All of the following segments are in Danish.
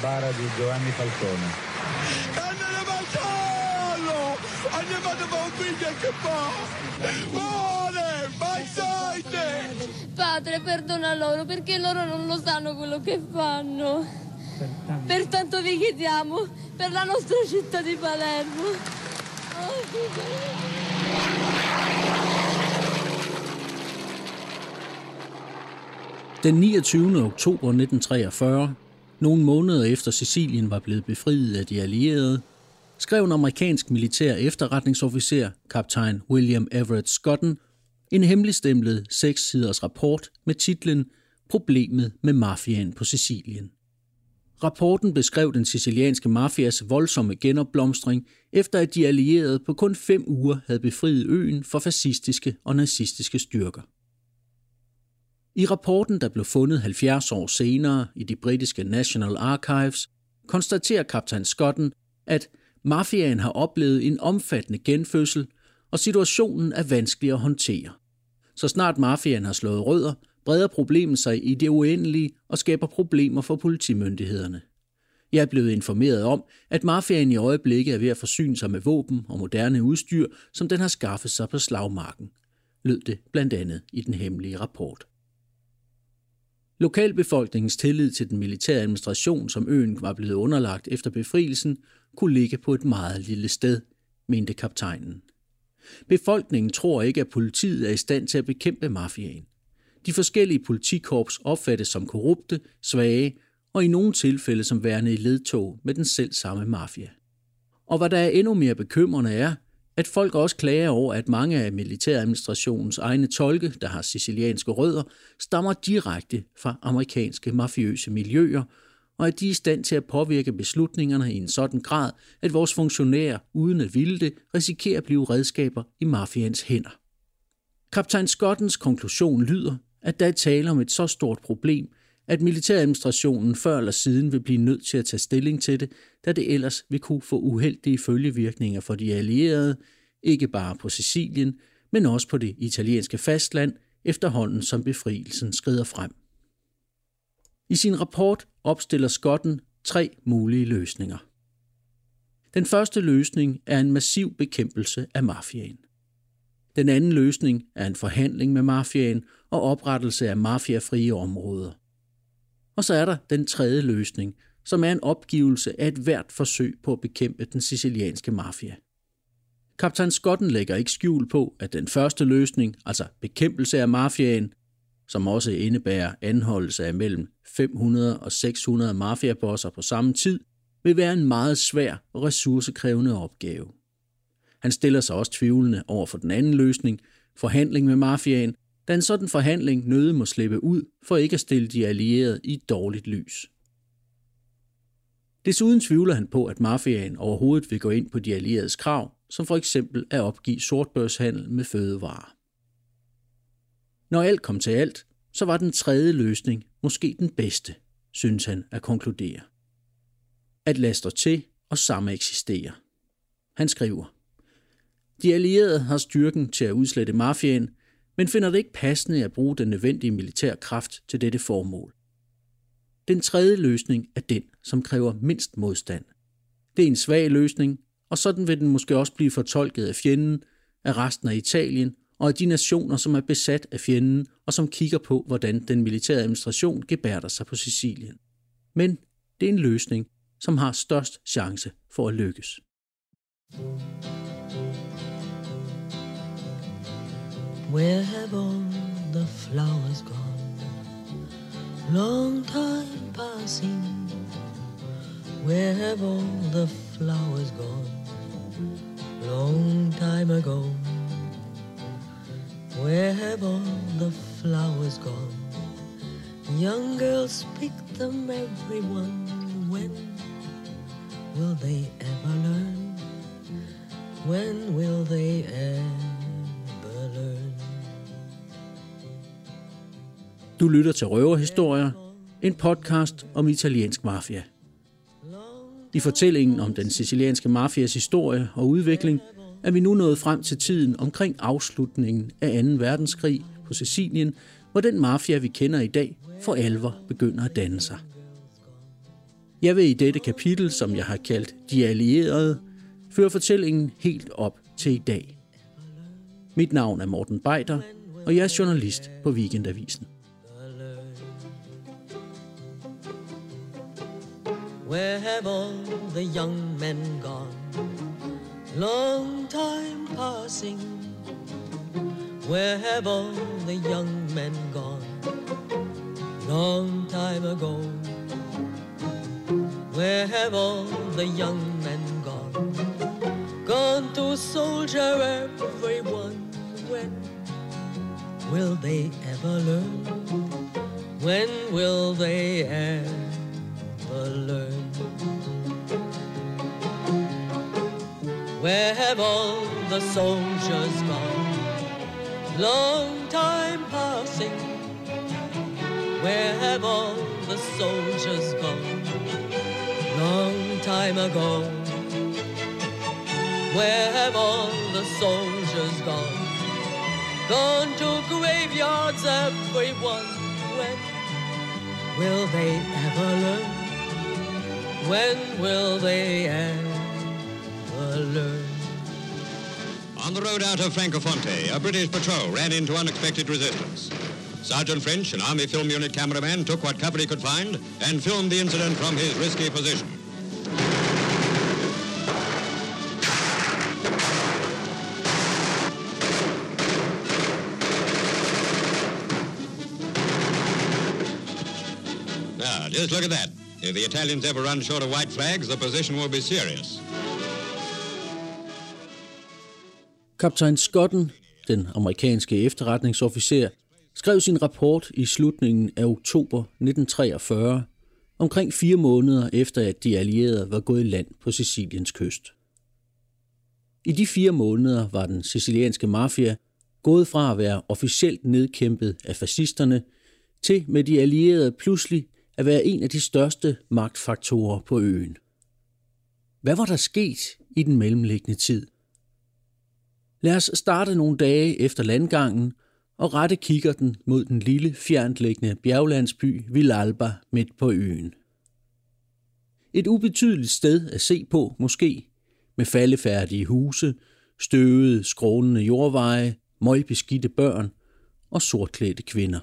bara di Giovanni Falcone. Andiamo a mangiarlo! Andiamo a bambini che fa! Muore! Mangiate! Padre, perdona loro perché loro non lo sanno quello che fanno. Pertanto vi chiediamo per la nostra città di Palermo. Den 29. oktober 1943, nogle måneder efter Sicilien var blevet befriet af de allierede, skrev en amerikansk militær efterretningsofficer, kaptajn William Everett Scotton, en hemmeligstemplet seks-siders rapport med titlen Problemet med mafiaen på Sicilien. Rapporten beskrev den sicilianske mafias voldsomme genopblomstring, efter at de allierede på kun fem uger havde befriet øen for fascistiske og nazistiske styrker. I rapporten, der blev fundet 70 år senere i de britiske National Archives, konstaterer kaptajn Scotten, at mafiaen har oplevet en omfattende genfødsel, og situationen er vanskelig at håndtere. Så snart mafiaen har slået rødder, breder problemet sig i det uendelige og skaber problemer for politimyndighederne. Jeg er blevet informeret om, at mafiaen i øjeblikket er ved at forsyne sig med våben og moderne udstyr, som den har skaffet sig på slagmarken, lød det blandt andet i den hemmelige rapport. Lokalbefolkningens tillid til den militære administration, som øen var blevet underlagt efter befrielsen, kunne ligge på et meget lille sted, mente kaptajnen. Befolkningen tror ikke, at politiet er i stand til at bekæmpe mafiaen. De forskellige politikorps opfattes som korrupte, svage og i nogle tilfælde som værende i ledtog med den selv samme mafia. Og hvad der er endnu mere bekymrende er, at folk også klager over, at mange af militæradministrationens egne tolke, der har sicilianske rødder, stammer direkte fra amerikanske mafiøse miljøer, og at de er i stand til at påvirke beslutningerne i en sådan grad, at vores funktionærer, uden at ville det, risikerer at blive redskaber i mafians hænder. Kaptajn Scottens konklusion lyder, at der er tale om et så stort problem, at militæradministrationen før eller siden vil blive nødt til at tage stilling til det, da det ellers vil kunne få uheldige følgevirkninger for de allierede, ikke bare på Sicilien, men også på det italienske fastland, efterhånden som befrielsen skrider frem. I sin rapport opstiller Skotten tre mulige løsninger. Den første løsning er en massiv bekæmpelse af mafiaen. Den anden løsning er en forhandling med mafiaen og oprettelse af mafiafrie områder. Og så er der den tredje løsning, som er en opgivelse af et hvert forsøg på at bekæmpe den sicilianske mafia. Kaptajn Skotten lægger ikke skjul på, at den første løsning, altså bekæmpelse af mafiaen, som også indebærer anholdelse af mellem 500 og 600 mafiabosser på samme tid, vil være en meget svær og ressourcekrævende opgave. Han stiller sig også tvivlende over for den anden løsning, forhandling med mafiaen, da en sådan forhandling nøde må slippe ud for ikke at stille de allierede i et dårligt lys. Desuden tvivler han på, at mafiaen overhovedet vil gå ind på de allieredes krav, som for eksempel at opgive sortbørshandel med fødevarer. Når alt kom til alt, så var den tredje løsning måske den bedste, synes han at konkludere. At lade stå til og samme eksistere. Han skriver, De allierede har styrken til at udslette mafiaen, men finder det ikke passende at bruge den nødvendige militær kraft til dette formål. Den tredje løsning er den, som kræver mindst modstand. Det er en svag løsning, og sådan vil den måske også blive fortolket af fjenden, af resten af Italien og af de nationer, som er besat af fjenden og som kigger på, hvordan den militære administration gebærder sig på Sicilien. Men det er en løsning, som har størst chance for at lykkes. Where have all the flowers gone? Long time passing. Where have all the flowers gone? Long time ago. Where have all the flowers gone? Young girls pick them, everyone. When will they ever learn? When will they ever Du lytter til Røverhistorier, en podcast om italiensk mafia. I fortællingen om den sicilianske mafias historie og udvikling er vi nu nået frem til tiden omkring afslutningen af 2. verdenskrig på Sicilien, hvor den mafia, vi kender i dag, for alvor begynder at danne sig. Jeg vil i dette kapitel, som jeg har kaldt De Allierede, føre fortællingen helt op til i dag. Mit navn er Morten Beider, og jeg er journalist på Weekendavisen. Where have all the young men gone? Long time passing. Where have all the young men gone? Long time ago. Where have all the young men gone? Gone to soldier everyone. When will they ever learn? When will they ever learn? Where have all the soldiers gone? Long time passing. Where have all the soldiers gone? Long time ago. Where have all the soldiers gone? Gone to graveyards, everyone. When will they ever learn? When will they learn? On the road out of Francofonte, a British patrol ran into unexpected resistance. Sergeant French, an Army film unit cameraman, took what cover he could find and filmed the incident from his risky position. Now, just look at that. If the Italians ever run short of white flags, the position will be serious. Kaptajn Scotten, den amerikanske efterretningsofficer, skrev sin rapport i slutningen af oktober 1943, omkring fire måneder efter at de allierede var gået i land på Siciliens kyst. I de fire måneder var den sicilianske mafia gået fra at være officielt nedkæmpet af fascisterne til med de allierede pludselig at være en af de største magtfaktorer på øen. Hvad var der sket i den mellemliggende tid? Lad os starte nogle dage efter landgangen og rette kigger den mod den lille, fjerntliggende bjerglandsby Villalba midt på øen. Et ubetydeligt sted at se på, måske, med faldefærdige huse, støvede, skrånende jordveje, møgbeskidte børn og sortklædte kvinder.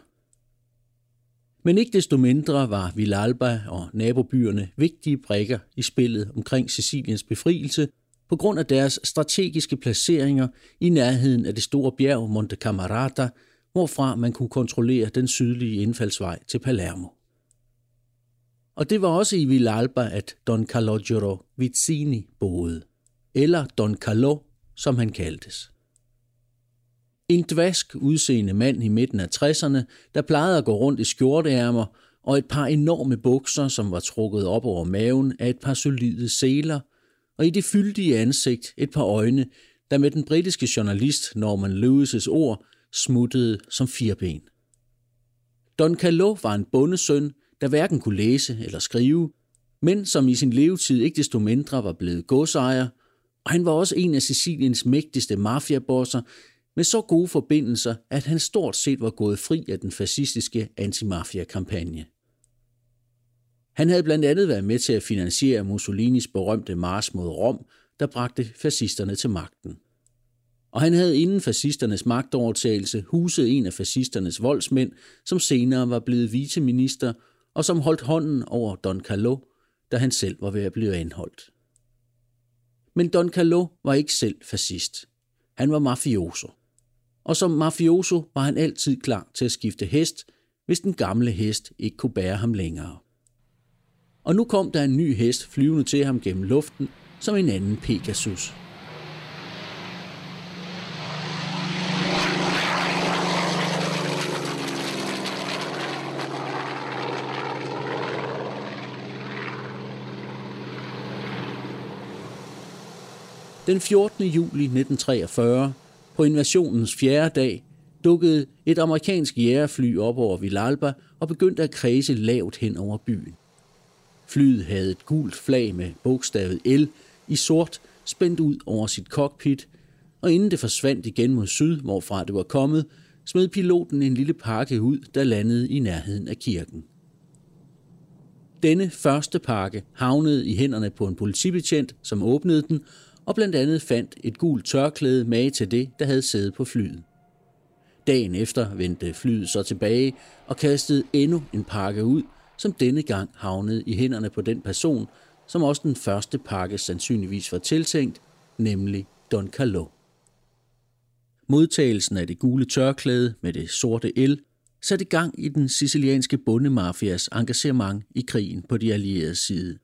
Men ikke desto mindre var Villalba og nabobyerne vigtige brikker i spillet omkring Siciliens befrielse på grund af deres strategiske placeringer i nærheden af det store bjerg Monte Camarata, hvorfra man kunne kontrollere den sydlige indfaldsvej til Palermo. Og det var også i Villalba, at Don Calogero Vizzini boede, eller Don Calo, som han kaldtes. En dvask udseende mand i midten af 60'erne, der plejede at gå rundt i skjorteærmer, og et par enorme bukser, som var trukket op over maven af et par solide seler, og i det fyldige ansigt et par øjne, der med den britiske journalist Norman Lewis' ord smuttede som firben. Don Calò var en bondesøn, der hverken kunne læse eller skrive, men som i sin levetid ikke desto mindre var blevet godsejer, og han var også en af Siciliens mægtigste mafiabosser, med så gode forbindelser, at han stort set var gået fri af den fascistiske antimafia-kampagne. Han havde blandt andet været med til at finansiere Mussolinis berømte mars mod Rom, der bragte fascisterne til magten. Og han havde inden fascisternes magtovertagelse huset en af fascisternes voldsmænd, som senere var blevet viceminister og som holdt hånden over Don Carlo, da han selv var ved at blive anholdt. Men Don Carlo var ikke selv fascist. Han var mafioso. Og som mafioso var han altid klar til at skifte hest, hvis den gamle hest ikke kunne bære ham længere. Og nu kom der en ny hest flyvende til ham gennem luften, som en anden Pegasus. Den 14. juli 1943, på invasionens fjerde dag, dukkede et amerikansk jægerfly op over Villalba og begyndte at kredse lavt hen over byen. Flyet havde et gult flag med bogstavet L i sort spændt ud over sit cockpit, og inden det forsvandt igen mod syd, hvorfra det var kommet, smed piloten en lille pakke ud, der landede i nærheden af kirken. Denne første pakke havnede i hænderne på en politibetjent, som åbnede den, og blandt andet fandt et gult tørklæde med til det, der havde siddet på flyet. Dagen efter vendte flyet så tilbage og kastede endnu en pakke ud, som denne gang havnede i hænderne på den person, som også den første pakke sandsynligvis var tiltænkt, nemlig Don Carlo. Modtagelsen af det gule tørklæde med det sorte el satte gang i den sicilianske bondemafias engagement i krigen på de allierede side.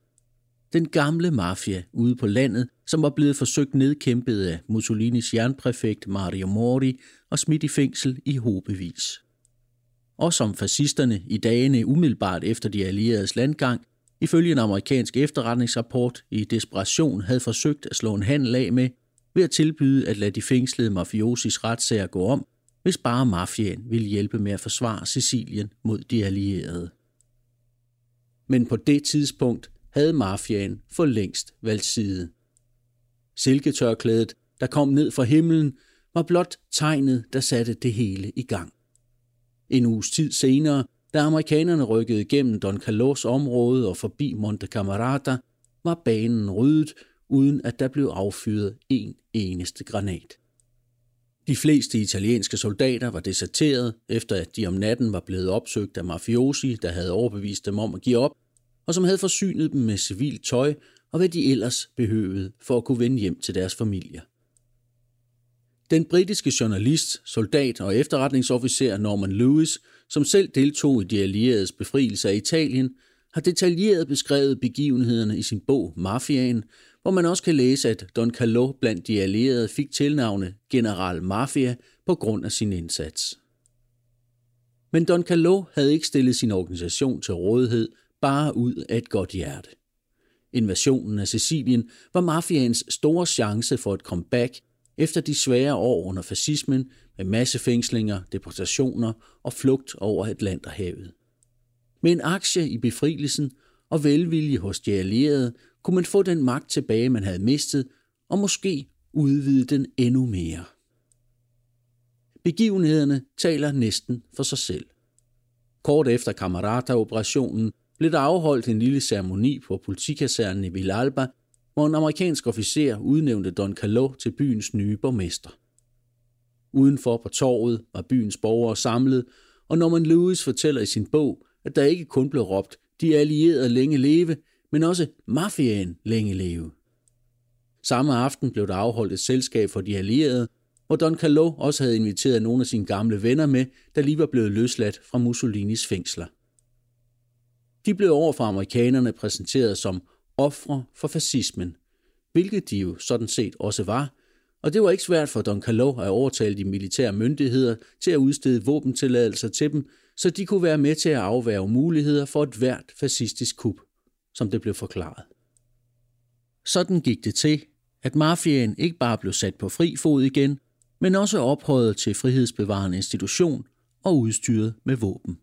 Den gamle mafia ude på landet, som var blevet forsøgt nedkæmpet af Mussolinis jernpræfekt Mario Mori og smidt i fængsel i hobevis. Og som fascisterne i dagene umiddelbart efter de allieredes landgang, ifølge en amerikansk efterretningsrapport i desperation havde forsøgt at slå en handel af med, ved at tilbyde at lade de fængslede mafiosis retssager gå om, hvis bare mafiaen ville hjælpe med at forsvare Sicilien mod de allierede. Men på det tidspunkt havde mafiaen for længst valgt side. Silketørklædet, der kom ned fra himlen, var blot tegnet, der satte det hele i gang. En uges tid senere, da amerikanerne rykkede igennem Don Carlos område og forbi Monte Camarata, var banen ryddet, uden at der blev affyret en eneste granat. De fleste italienske soldater var deserteret, efter at de om natten var blevet opsøgt af mafiosi, der havde overbevist dem om at give op, og som havde forsynet dem med civilt tøj og hvad de ellers behøvede for at kunne vende hjem til deres familier. Den britiske journalist, soldat og efterretningsofficer Norman Lewis, som selv deltog i de allieredes befrielse af Italien, har detaljeret beskrevet begivenhederne i sin bog Mafiaen, hvor man også kan læse, at Don Calo blandt de allierede fik tilnavnet General Mafia på grund af sin indsats. Men Don Calo havde ikke stillet sin organisation til rådighed bare ud af et godt hjerte. Invasionen af Sicilien var mafiaens store chance for et comeback efter de svære år under fascismen med massefængslinger, deportationer og flugt over Atlanterhavet. Med en aktie i befrielsen og velvilje hos de allierede kunne man få den magt tilbage, man havde mistet, og måske udvide den endnu mere. Begivenhederne taler næsten for sig selv. Kort efter Camarata-operationen blev der afholdt en lille ceremoni på politikasernen i Villalba, hvor en amerikansk officer udnævnte Don Calo til byens nye borgmester. Udenfor på torvet var byens borgere samlet, og Norman Lewis fortæller i sin bog, at der ikke kun blev råbt, de allierede længe leve, men også mafiaen længe leve. Samme aften blev der afholdt et selskab for de allierede, hvor Don Calo også havde inviteret nogle af sine gamle venner med, der lige var blevet løsladt fra Mussolinis fængsler. De blev over for amerikanerne præsenteret som ofre for fascismen, hvilket de jo sådan set også var, og det var ikke svært for Don Calo at overtale de militære myndigheder til at udstede våbentilladelser til dem, så de kunne være med til at afværge muligheder for et hvert fascistisk kup, som det blev forklaret. Sådan gik det til, at mafiaen ikke bare blev sat på fri fod igen, men også ophøjet til frihedsbevarende institution og udstyret med våben.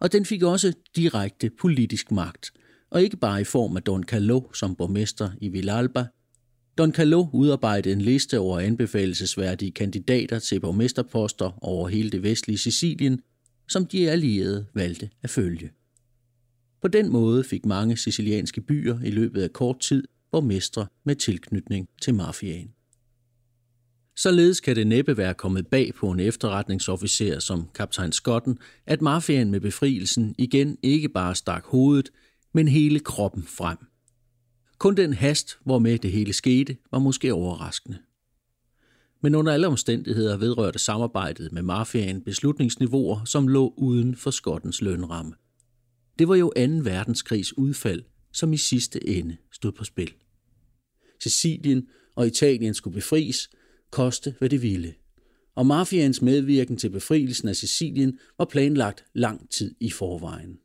Og den fik også direkte politisk magt, og ikke bare i form af Don Carlo som borgmester i Villalba. Don Carlo udarbejdede en liste over anbefalesværdige kandidater til borgmesterposter over hele det vestlige Sicilien, som de allierede valgte at følge. På den måde fik mange sicilianske byer i løbet af kort tid borgmestre med tilknytning til mafiaen. Således kan det næppe være kommet bag på en efterretningsofficer som kaptajn Skotten, at mafiaen med befrielsen igen ikke bare stak hovedet, men hele kroppen frem. Kun den hast, hvormed det hele skete, var måske overraskende. Men under alle omstændigheder vedrørte samarbejdet med mafiaen beslutningsniveauer, som lå uden for skottens lønramme. Det var jo 2. verdenskrigs udfald, som i sidste ende stod på spil. Sicilien og Italien skulle befries, koste hvad det ville. Og mafiaens medvirken til befrielsen af Sicilien var planlagt lang tid i forvejen.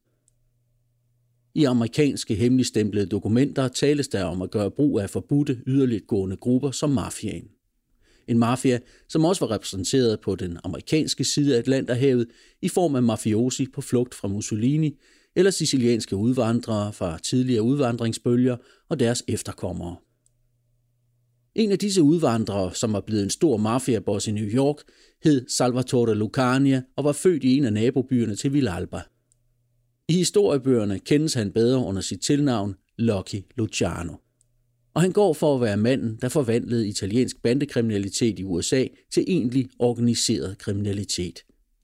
I amerikanske hemmeligstemplede dokumenter tales der om at gøre brug af forbudte yderligt gående grupper som mafiaen. En mafia, som også var repræsenteret på den amerikanske side af Atlanterhavet i form af mafiosi på flugt fra Mussolini eller sicilianske udvandrere fra tidligere udvandringsbølger og deres efterkommere. En af disse udvandrere, som var blevet en stor mafiaboss i New York, hed Salvatore Lucania og var født i en af nabobyerne til Villalba. I historiebøgerne kendes han bedre under sit tilnavn Lucky Luciano. Og han går for at være manden, der forvandlede italiensk bandekriminalitet i USA til egentlig organiseret kriminalitet,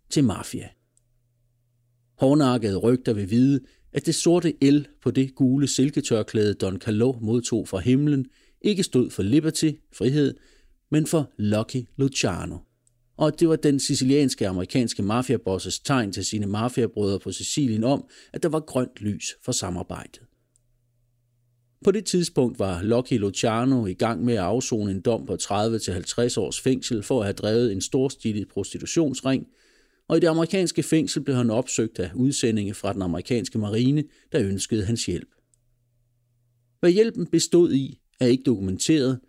til mafia. Hårdnakkede rygter vil vide, at det sorte el på det gule silketørklæde Don Calo modtog fra himlen ikke stod for liberty, frihed, men for Lucky Luciano. Og det var den sicilianske amerikanske mafiabosses tegn til sine mafiabrødre på Sicilien om, at der var grønt lys for samarbejdet. På det tidspunkt var Lucky Luciano i gang med at afzone en dom på 30-50 års fængsel for at have drevet en storstilet prostitutionsring, og i det amerikanske fængsel blev han opsøgt af udsendinge fra den amerikanske marine, der ønskede hans hjælp. Hvad hjælpen bestod i, er ikke dokumenteret,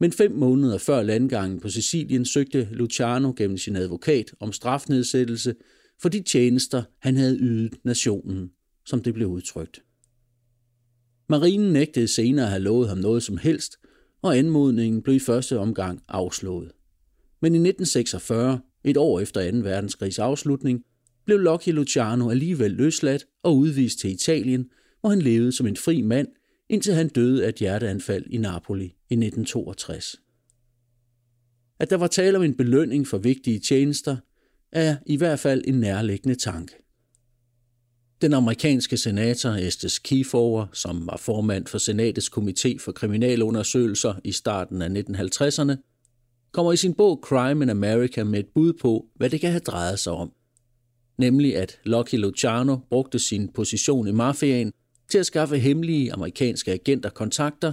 men fem måneder før landgangen på Sicilien søgte Luciano gennem sin advokat om strafnedsættelse for de tjenester, han havde ydet nationen, som det blev udtrykt. Marinen nægtede senere at have lovet ham noget som helst, og anmodningen blev i første omgang afslået. Men i 1946, et år efter 2. verdenskrigs afslutning, blev Lucky Luciano alligevel løsladt og udvist til Italien, hvor han levede som en fri mand, indtil han døde af et hjerteanfald i Napoli i 1962. At der var tale om en belønning for vigtige tjenester, er i hvert fald en nærliggende tanke. Den amerikanske senator Estes Kefauver, som var formand for senatets komité for kriminalundersøgelser i starten af 1950'erne, kommer i sin bog Crime in America med et bud på, hvad det kan have drejet sig om. Nemlig at Lucky Luciano brugte sin position i mafiaen til at skaffe hemmelige amerikanske agenter kontakter,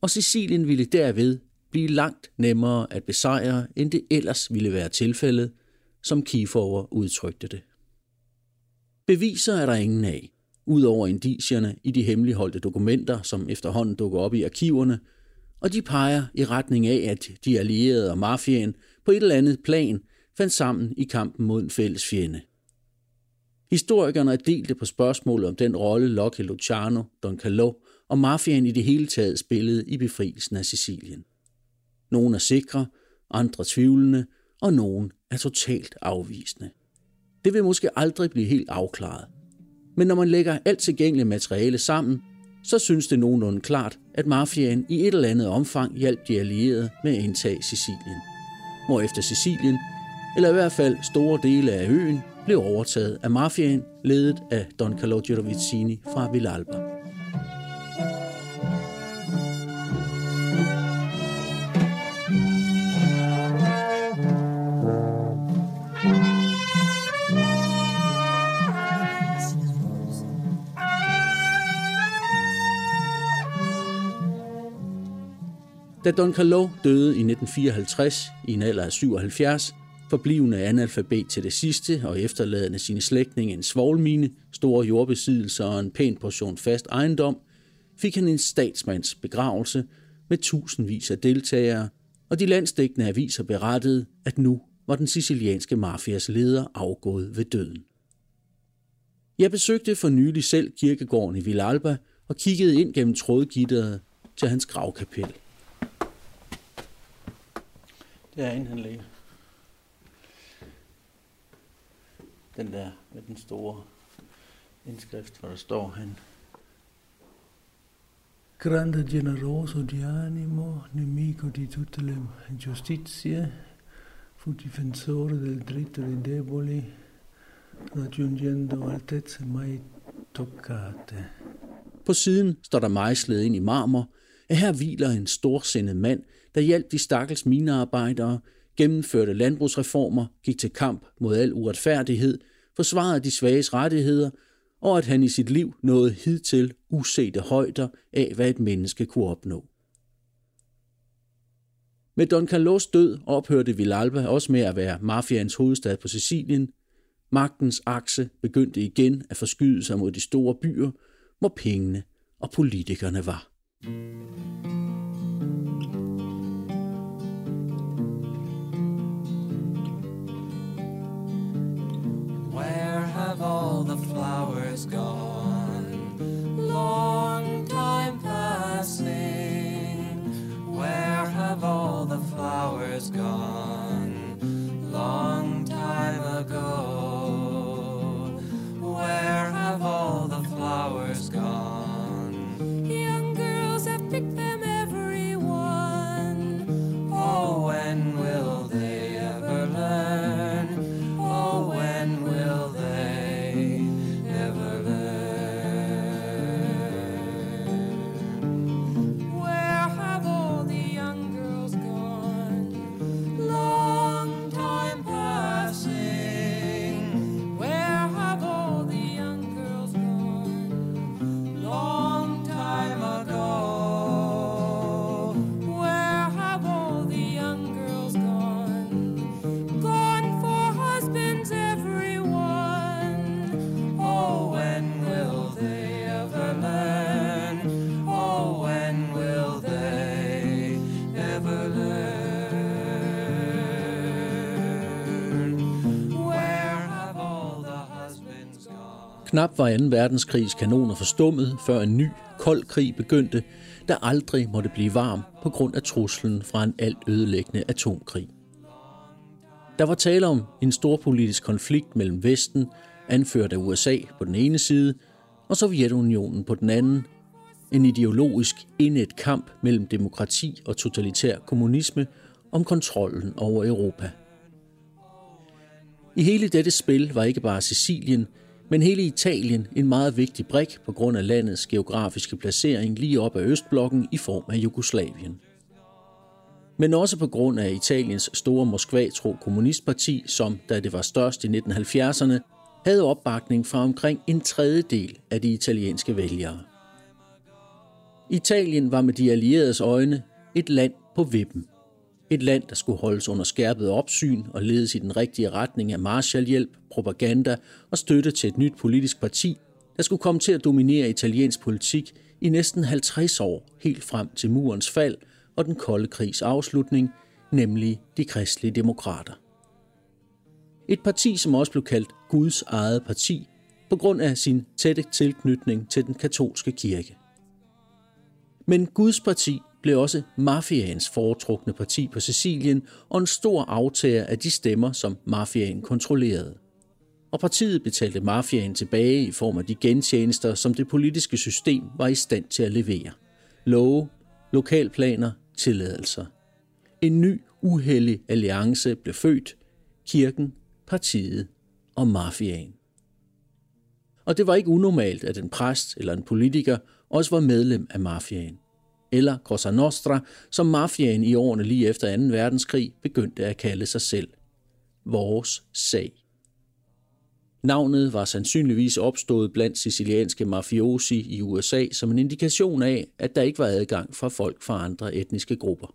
og Sicilien ville derved blive langt nemmere at besejre, end det ellers ville være tilfældet, som Kiefer udtrykte det. Beviser er der ingen af, udover indicierne i de hemmeligholdte dokumenter, som efterhånden dukker op i arkiverne, og de peger i retning af, at de allierede og mafiaen på et eller andet plan fandt sammen i kampen mod en fælles fjende. Historikerne er delte på spørgsmålet om den rolle Lucky Luciano, Don Carlo og mafiaen i det hele taget spillede i befrielsen af Sicilien. Nogle er sikre, andre tvivlende, og nogen er totalt afvisende. Det vil måske aldrig blive helt afklaret. Men når man lægger alt tilgængeligt materiale sammen, så synes det nogenlunde klart, at mafiaen i et eller andet omfang hjalp de allierede med at indtage Sicilien. efter Sicilien, eller i hvert fald store dele af øen, blev overtaget af mafiaen, ledet af Don Carlo Girovicini fra Villalba. Da Don Carlo døde i 1954 i en alder af 77, forblivende analfabet til det sidste og efterladende sine slægtninge en svoglmine, store jordbesiddelser og en pæn portion fast ejendom, fik han en statsmands begravelse med tusindvis af deltagere, og de landsdækkende aviser berettede, at nu var den sicilianske mafias leder afgået ved døden. Jeg besøgte for nylig selv kirkegården i Villalba og kiggede ind gennem trådgitteret til hans gravkapel. Derinde han ligger. Den der med den store indskrift, hvor der står han. Grande generoso di animo, nemico di tutte le ingiustizie, fu difensore del dritto dei deboli, raggiungendo altezze mai toccate. På siden står der mejslet ind i marmor, at her hviler en storsindet mand, der hjalp de stakkels minearbejdere, gennemførte landbrugsreformer, gik til kamp mod al uretfærdighed, forsvarede de svages rettigheder, og at han i sit liv nåede hidtil usete højder af, hvad et menneske kunne opnå. Med Don Carlos død ophørte Villalba også med at være mafians hovedstad på Sicilien. Magtens akse begyndte igen at forskyde sig mod de store byer, hvor pengene og politikerne var. all gone. Long time passing, where have all the flowers gone? Long time ago, where have Knap var 2. verdenskrigs kanoner forstummet, før en ny, kold krig begyndte, der aldrig måtte blive varm på grund af truslen fra en alt ødelæggende atomkrig. Der var tale om en stor politisk konflikt mellem Vesten, anført af USA på den ene side, og Sovjetunionen på den anden. En ideologisk indet kamp mellem demokrati og totalitær kommunisme om kontrollen over Europa. I hele dette spil var ikke bare Sicilien, men hele Italien en meget vigtig brik på grund af landets geografiske placering lige op ad Østblokken i form af Jugoslavien. Men også på grund af Italiens store Moskva-tro kommunistparti, som, da det var størst i 1970'erne, havde opbakning fra omkring en tredjedel af de italienske vælgere. Italien var med de allieredes øjne et land på vippen. Et land, der skulle holdes under skærpet opsyn og ledes i den rigtige retning af Marshallhjælp, propaganda og støtte til et nyt politisk parti, der skulle komme til at dominere italiensk politik i næsten 50 år, helt frem til murens fald og den kolde krigs afslutning, nemlig de kristelige demokrater. Et parti, som også blev kaldt Guds eget parti, på grund af sin tætte tilknytning til den katolske kirke. Men Guds parti blev også mafiaens foretrukne parti på Sicilien og en stor aftager af de stemmer, som mafiaen kontrollerede. Og partiet betalte mafiaen tilbage i form af de gentjenester, som det politiske system var i stand til at levere. Love, lokalplaner, tilladelser. En ny, uheldig alliance blev født. Kirken, partiet og mafiaen. Og det var ikke unormalt, at en præst eller en politiker også var medlem af mafiaen eller Cosa Nostra, som mafiaen i årene lige efter 2. verdenskrig begyndte at kalde sig selv. Vores sag. Navnet var sandsynligvis opstået blandt sicilianske mafiosi i USA som en indikation af, at der ikke var adgang for folk fra andre etniske grupper.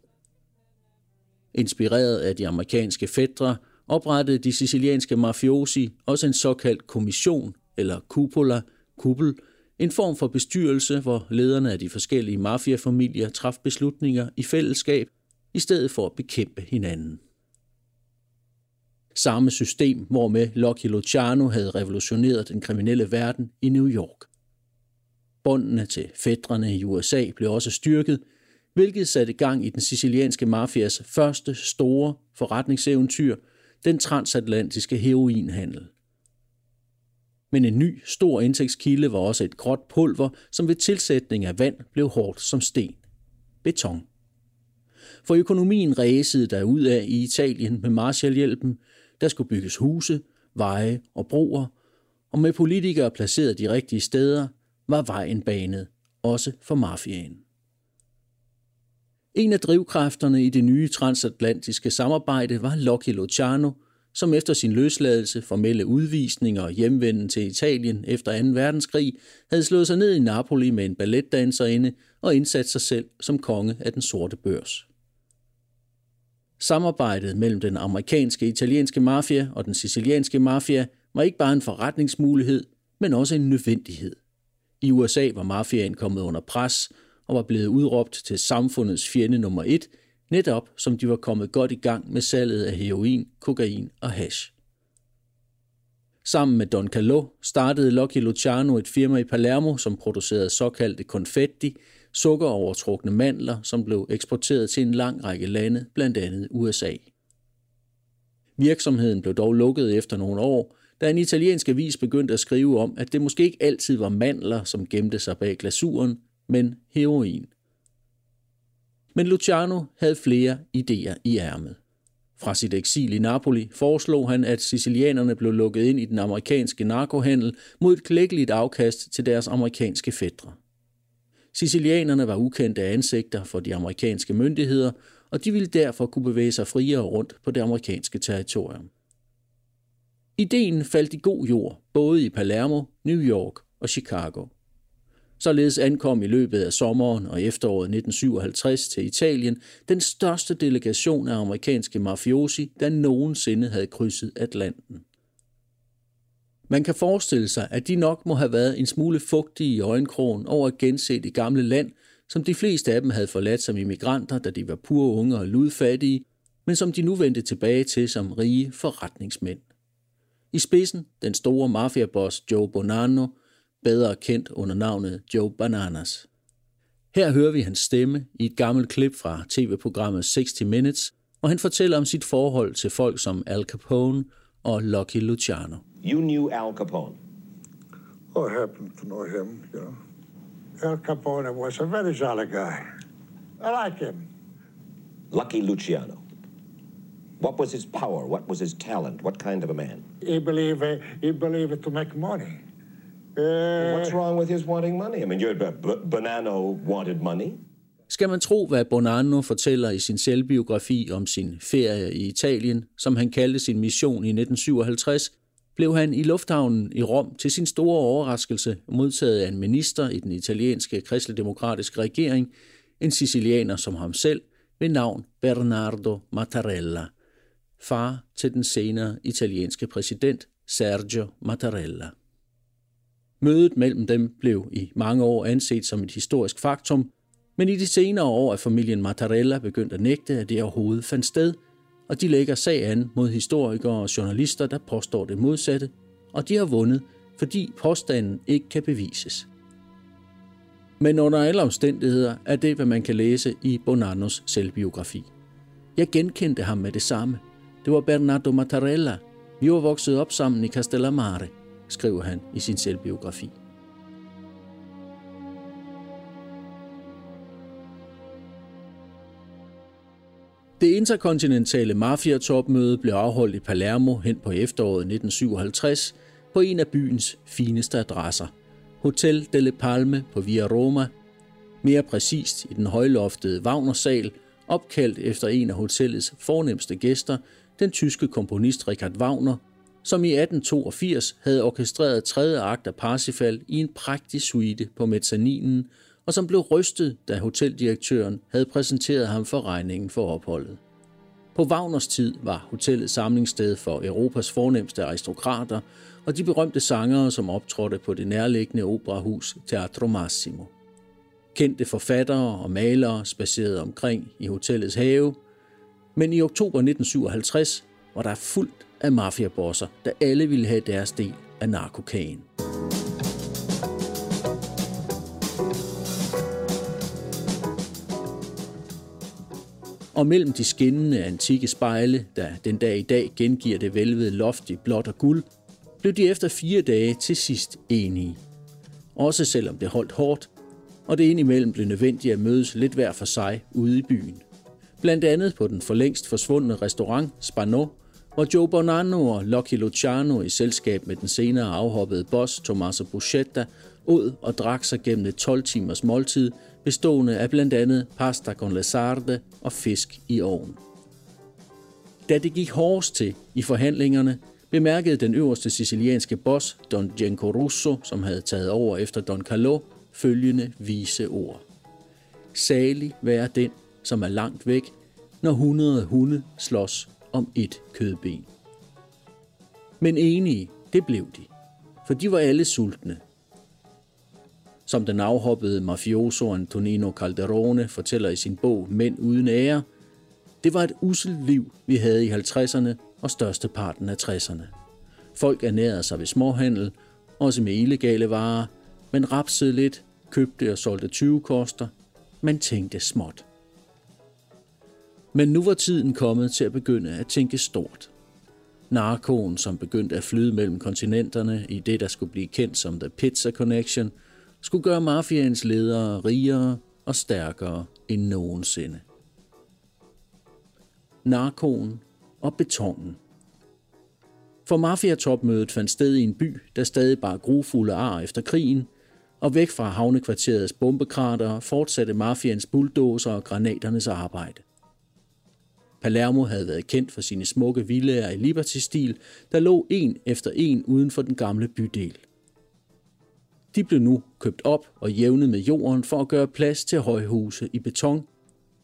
Inspireret af de amerikanske fædre, oprettede de sicilianske mafiosi også en såkaldt kommission, eller cupola, kuppel, en form for bestyrelse, hvor lederne af de forskellige mafiafamilier traf beslutninger i fællesskab, i stedet for at bekæmpe hinanden. Samme system, hvormed Lucky Luciano havde revolutioneret den kriminelle verden i New York. Båndene til fædrene i USA blev også styrket, hvilket satte gang i den sicilianske mafias første store forretningseventyr, den transatlantiske heroinhandel – men en ny, stor indtægtskilde var også et gråt pulver, som ved tilsætning af vand blev hårdt som sten. Beton. For økonomien ræsede der ud af i Italien med Marshallhjælpen. Der skulle bygges huse, veje og broer, og med politikere placeret de rigtige steder, var vejen banet, også for mafiaen. En af drivkræfterne i det nye transatlantiske samarbejde var Lucky Luciano – som efter sin løsladelse, formelle udvisninger og hjemvenden til Italien efter 2. verdenskrig, havde slået sig ned i Napoli med en balletdanserinde og indsat sig selv som konge af den sorte børs. Samarbejdet mellem den amerikanske italienske mafia og den sicilianske mafia var ikke bare en forretningsmulighed, men også en nødvendighed. I USA var mafiaen kommet under pres og var blevet udråbt til samfundets fjende nummer et – netop som de var kommet godt i gang med salget af heroin, kokain og hash. Sammen med Don Calò startede Lucky Luciano et firma i Palermo, som producerede såkaldte konfetti, sukkerovertrukne mandler, som blev eksporteret til en lang række lande, blandt andet USA. Virksomheden blev dog lukket efter nogle år, da en italiensk avis begyndte at skrive om, at det måske ikke altid var mandler, som gemte sig bag glasuren, men heroin. Men Luciano havde flere idéer i ærmet. Fra sit eksil i Napoli foreslog han, at sicilianerne blev lukket ind i den amerikanske narkohandel mod et klækkeligt afkast til deres amerikanske fædre. Sicilianerne var ukendte ansigter for de amerikanske myndigheder, og de ville derfor kunne bevæge sig friere rundt på det amerikanske territorium. Ideen faldt i god jord, både i Palermo, New York og Chicago – Således ankom i løbet af sommeren og efteråret 1957 til Italien den største delegation af amerikanske mafiosi, der nogensinde havde krydset Atlanten. Man kan forestille sig, at de nok må have været en smule fugtige i øjenkrogen over at gense det gamle land, som de fleste af dem havde forladt som immigranter, da de var pure unge og ludfattige, men som de nu vendte tilbage til som rige forretningsmænd. I spidsen den store mafiaboss Joe Bonanno, bedre kendt under navnet Joe Bananas. Her hører vi hans stemme i et gammelt klip fra tv-programmet 60 Minutes, hvor han fortæller om sit forhold til folk som Al Capone og Lucky Luciano. You knew Al Capone. Oh, I happened to know him, you know. Al Capone was a very jolly guy. I like him. Lucky Luciano. What was his power? What was his talent? What kind of a man? He believed, he believed to make money. Uh, What's wrong with his wanting money? I mean, your B- Bonanno wanted money. Skal man tro, hvad Bonanno fortæller i sin selvbiografi om sin ferie i Italien, som han kaldte sin mission i 1957, blev han i lufthavnen i Rom til sin store overraskelse modtaget af en minister i den italienske kristeligdemokratiske regering, en sicilianer som ham selv, ved navn Bernardo Mattarella, far til den senere italienske præsident Sergio Mattarella. Mødet mellem dem blev i mange år anset som et historisk faktum, men i de senere år er familien Mattarella begyndt at nægte, at det overhovedet fandt sted, og de lægger sag an mod historikere og journalister, der påstår det modsatte, og de har vundet, fordi påstanden ikke kan bevises. Men under alle omstændigheder er det, hvad man kan læse i Bonannos selvbiografi. Jeg genkendte ham med det samme. Det var Bernardo Mattarella. Vi var vokset op sammen i Castellamare skriver han i sin selvbiografi. Det interkontinentale mafiatopmøde blev afholdt i Palermo hen på efteråret 1957 på en af byens fineste adresser, Hotel delle Palme på Via Roma, mere præcist i den højloftede Wagner-sal, opkaldt efter en af hotellets fornemmeste gæster, den tyske komponist Richard Wagner, som i 1882 havde orkestreret tredje akt af Parsifal i en prægtig suite på mezzaninen, og som blev rystet, da hoteldirektøren havde præsenteret ham for regningen for opholdet. På Wagners tid var hotellet samlingssted for Europas fornemmeste aristokrater og de berømte sangere, som optrådte på det nærliggende operahus Teatro Massimo. Kendte forfattere og malere spacerede omkring i hotellets have, men i oktober 1957 var der fuldt af mafiabosser, der alle ville have deres del af narkokagen. og mellem de skinnende antikke spejle, der den dag i dag gengiver det velvede loft i blåt og guld, blev de efter fire dage til sidst enige. Også selvom det holdt hårdt, og det indimellem blev nødvendigt at mødes lidt hver for sig ude i byen. Blandt andet på den for længst forsvundne restaurant Spano, hvor Joe Bonanno og Lucky Luciano i selskab med den senere afhoppede boss Tommaso Buscetta ud og drak sig gennem et 12 timers måltid, bestående af blandt andet pasta con le sarde og fisk i ovn. Da det gik hårdest til i forhandlingerne, bemærkede den øverste sicilianske boss, Don Genco Russo, som havde taget over efter Don Carlo, følgende vise ord. Salig være den, som er langt væk, når hundrede hunde slås om et kødben. Men enige, det blev de, for de var alle sultne. Som den afhoppede mafioso Antonino Calderone fortæller i sin bog Mænd uden ære, det var et uselt liv, vi havde i 50'erne og størsteparten af 60'erne. Folk ernærede sig ved småhandel, også med illegale varer, men rapsede lidt, købte og solgte 20 koster. Man tænkte småt. Men nu var tiden kommet til at begynde at tænke stort. Narkoen, som begyndte at flyde mellem kontinenterne i det, der skulle blive kendt som The Pizza Connection, skulle gøre mafiaens ledere rigere og stærkere end nogensinde. Narkoen og betongen. For mafiatopmødet fandt sted i en by, der stadig bare grufulde ar efter krigen, og væk fra havnekvarterets bombekrater fortsatte mafians bulldozer og granaternes arbejde. Palermo havde været kendt for sine smukke villaer i Liberty-stil, der lå en efter en uden for den gamle bydel. De blev nu købt op og jævnet med jorden for at gøre plads til højhuse i beton,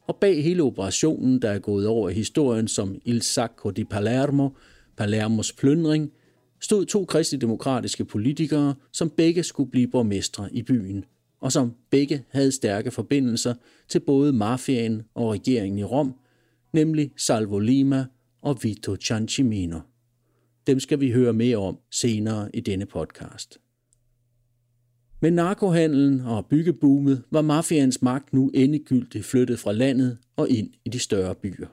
og bag hele operationen, der er gået over i historien som Il Sacco di Palermo, Palermos plyndring, stod to kristendemokratiske politikere, som begge skulle blive borgmestre i byen, og som begge havde stærke forbindelser til både mafiaen og regeringen i Rom, nemlig Salvo Lima og Vito Ciancimino. Dem skal vi høre mere om senere i denne podcast. Med narkohandlen og byggeboomet var mafians magt nu endegyldigt flyttet fra landet og ind i de større byer.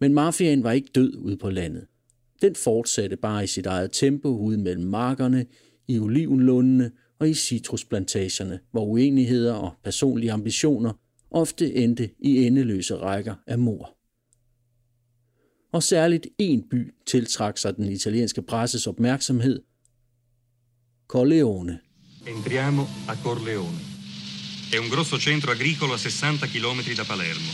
Men mafiaen var ikke død ude på landet. Den fortsatte bare i sit eget tempo ude mellem markerne, i olivenlundene og i citrusplantagerne, hvor uenigheder og personlige ambitioner ofte endte i endeløse rækker af mor. Og særligt en by tiltrak sig den italienske presses opmærksomhed. Corleone. Entriamo a Corleone. È un grosso centro agricolo a 60 km da Palermo.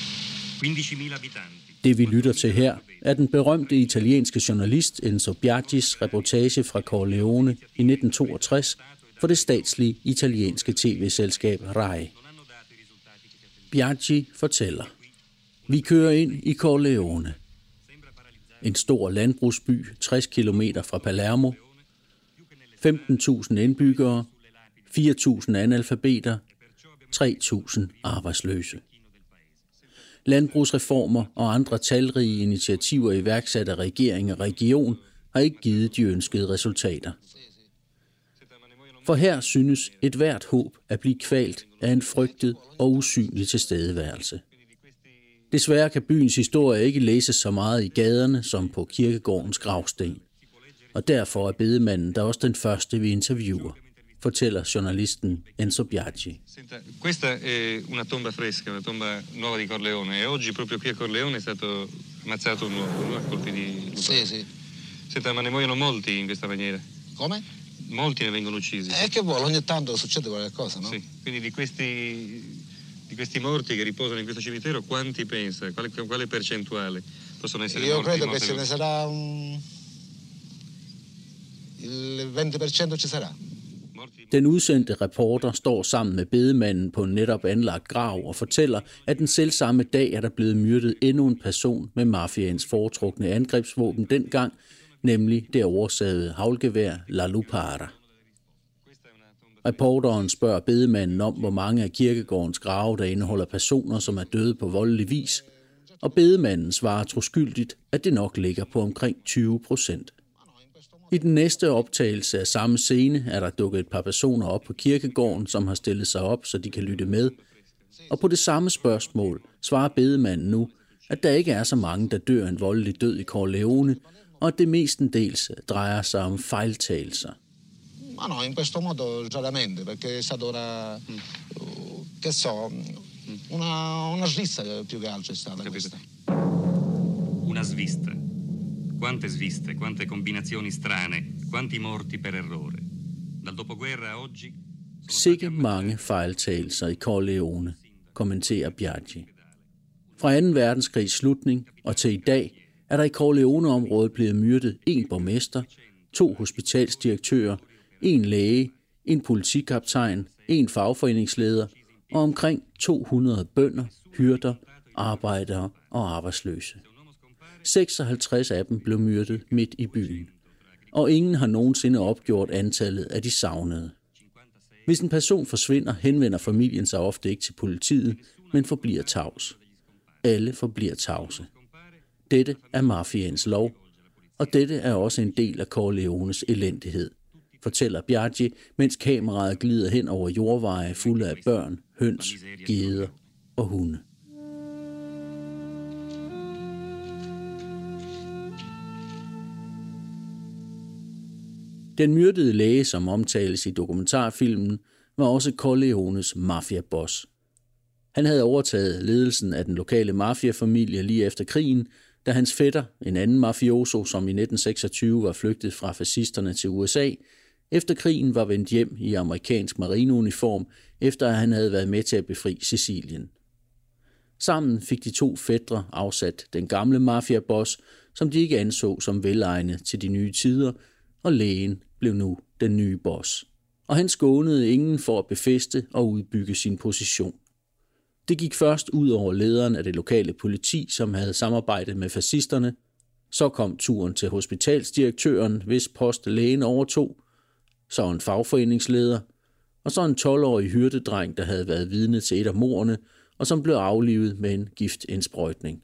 15.000 abitanti. Det vi lytter til her er den berømte italienske journalist Enzo Biagis reportage fra Corleone i 1962 for det statslige italienske tv-selskab RAI. Biaggi fortæller. Vi kører ind i Corleone. En stor landbrugsby 60 km fra Palermo. 15.000 indbyggere, 4.000 analfabeter, 3.000 arbejdsløse. Landbrugsreformer og andre talrige initiativer iværksat af regering og region har ikke givet de ønskede resultater. For her synes et hvert håb at blive kvalt af en frygtet og usynlig tilstedeværelse. Desværre kan byens historie ikke læses så meget i gaderne som på kirkegårdens gravsten. Og derfor er bedemanden der også den første, vi interviewer, fortæller journalisten Enzo Biaggi. Questa è una tomba fresca, una tomba nuova di Corleone e oggi proprio qui a Corleone è stato ammazzato un uomo a colpi di. Sì, sì. Senta, ma ne muoiono molti in questa maniera? Come? Molti ne vengono uccisi. Eh, che vuole, ogni tanto succede qualcosa, no? Sì, quindi di questi, di questi morti che riposano in questo cimitero, quanti pensa? Quale, quale percentuale possono essere Io morti? credo che ce ne sarà un... Il 20% ci sarà. Den udsendte reporter står sammen med bedemanden på en netop anlagt grav og fortæller, at den selv samme dag er der blevet myrdet endnu en person med mafiaens foretrukne angrebsvåben dengang, nemlig det oversagede havlgevær La Lupara. Reporteren spørger bedemanden om, hvor mange af kirkegårdens grave, der indeholder personer, som er døde på voldelig vis, og bedemanden svarer troskyldigt, at det nok ligger på omkring 20 procent. I den næste optagelse af samme scene er der dukket et par personer op på kirkegården, som har stillet sig op, så de kan lytte med. Og på det samme spørgsmål svarer bedemanden nu, at der ikke er så mange, der dør en voldelig død i Corleone, og det mestendels drejer sig om fejltagelser. Ma no, in questo modo raramente, perché è stata una... che so, una, una svista più che altro è stata questa. Una svista. Quante sviste, quante combinazioni strane, quanti morti per errore. Dal dopoguerra a oggi Sikke mange fejltagelser i Corleone, kommenterer Biaggi. Fra 2. verdenskrigs slutning og til i dag er der i Corleone-området blevet myrdet en borgmester, to hospitalsdirektører, en læge, en politikaptajn, en fagforeningsleder og omkring 200 bønder, hyrder, arbejdere og arbejdsløse. 56 af dem blev myrdet midt i byen, og ingen har nogensinde opgjort antallet af de savnede. Hvis en person forsvinder, henvender familien sig ofte ikke til politiet, men forbliver tavs. Alle forbliver tavse. Dette er mafiens lov, og dette er også en del af Corleones elendighed, fortæller Biaggi, mens kameraet glider hen over jordveje fulde af børn, høns, geder og hunde. Den myrdede læge, som omtales i dokumentarfilmen, var også Corleones mafiaboss. Han havde overtaget ledelsen af den lokale mafiafamilie lige efter krigen, da hans fætter, en anden mafioso, som i 1926 var flygtet fra fascisterne til USA, efter krigen var vendt hjem i amerikansk marineuniform, efter at han havde været med til at befri Sicilien. Sammen fik de to fædre afsat den gamle mafiaboss, som de ikke anså som velegnet til de nye tider, og lægen blev nu den nye boss. Og han skånede ingen for at befeste og udbygge sin position. Det gik først ud over lederen af det lokale politi, som havde samarbejdet med fascisterne. Så kom turen til hospitalsdirektøren, hvis post lægen overtog. Så en fagforeningsleder. Og så en 12-årig hyrdedreng, der havde været vidne til et af morerne, og som blev aflivet med en giftindsprøjtning.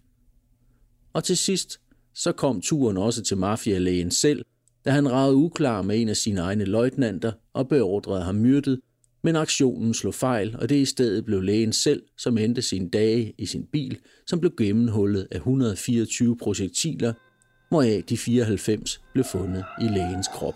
Og til sidst så kom turen også til mafialægen selv, da han ragede uklar med en af sine egne løjtnanter og beordrede ham myrdet, men aktionen slog fejl, og det i stedet blev lægen selv, som endte sine dage i sin bil, som blev gennemhullet af 124 projektiler, hvoraf de 94 blev fundet i lægens krop.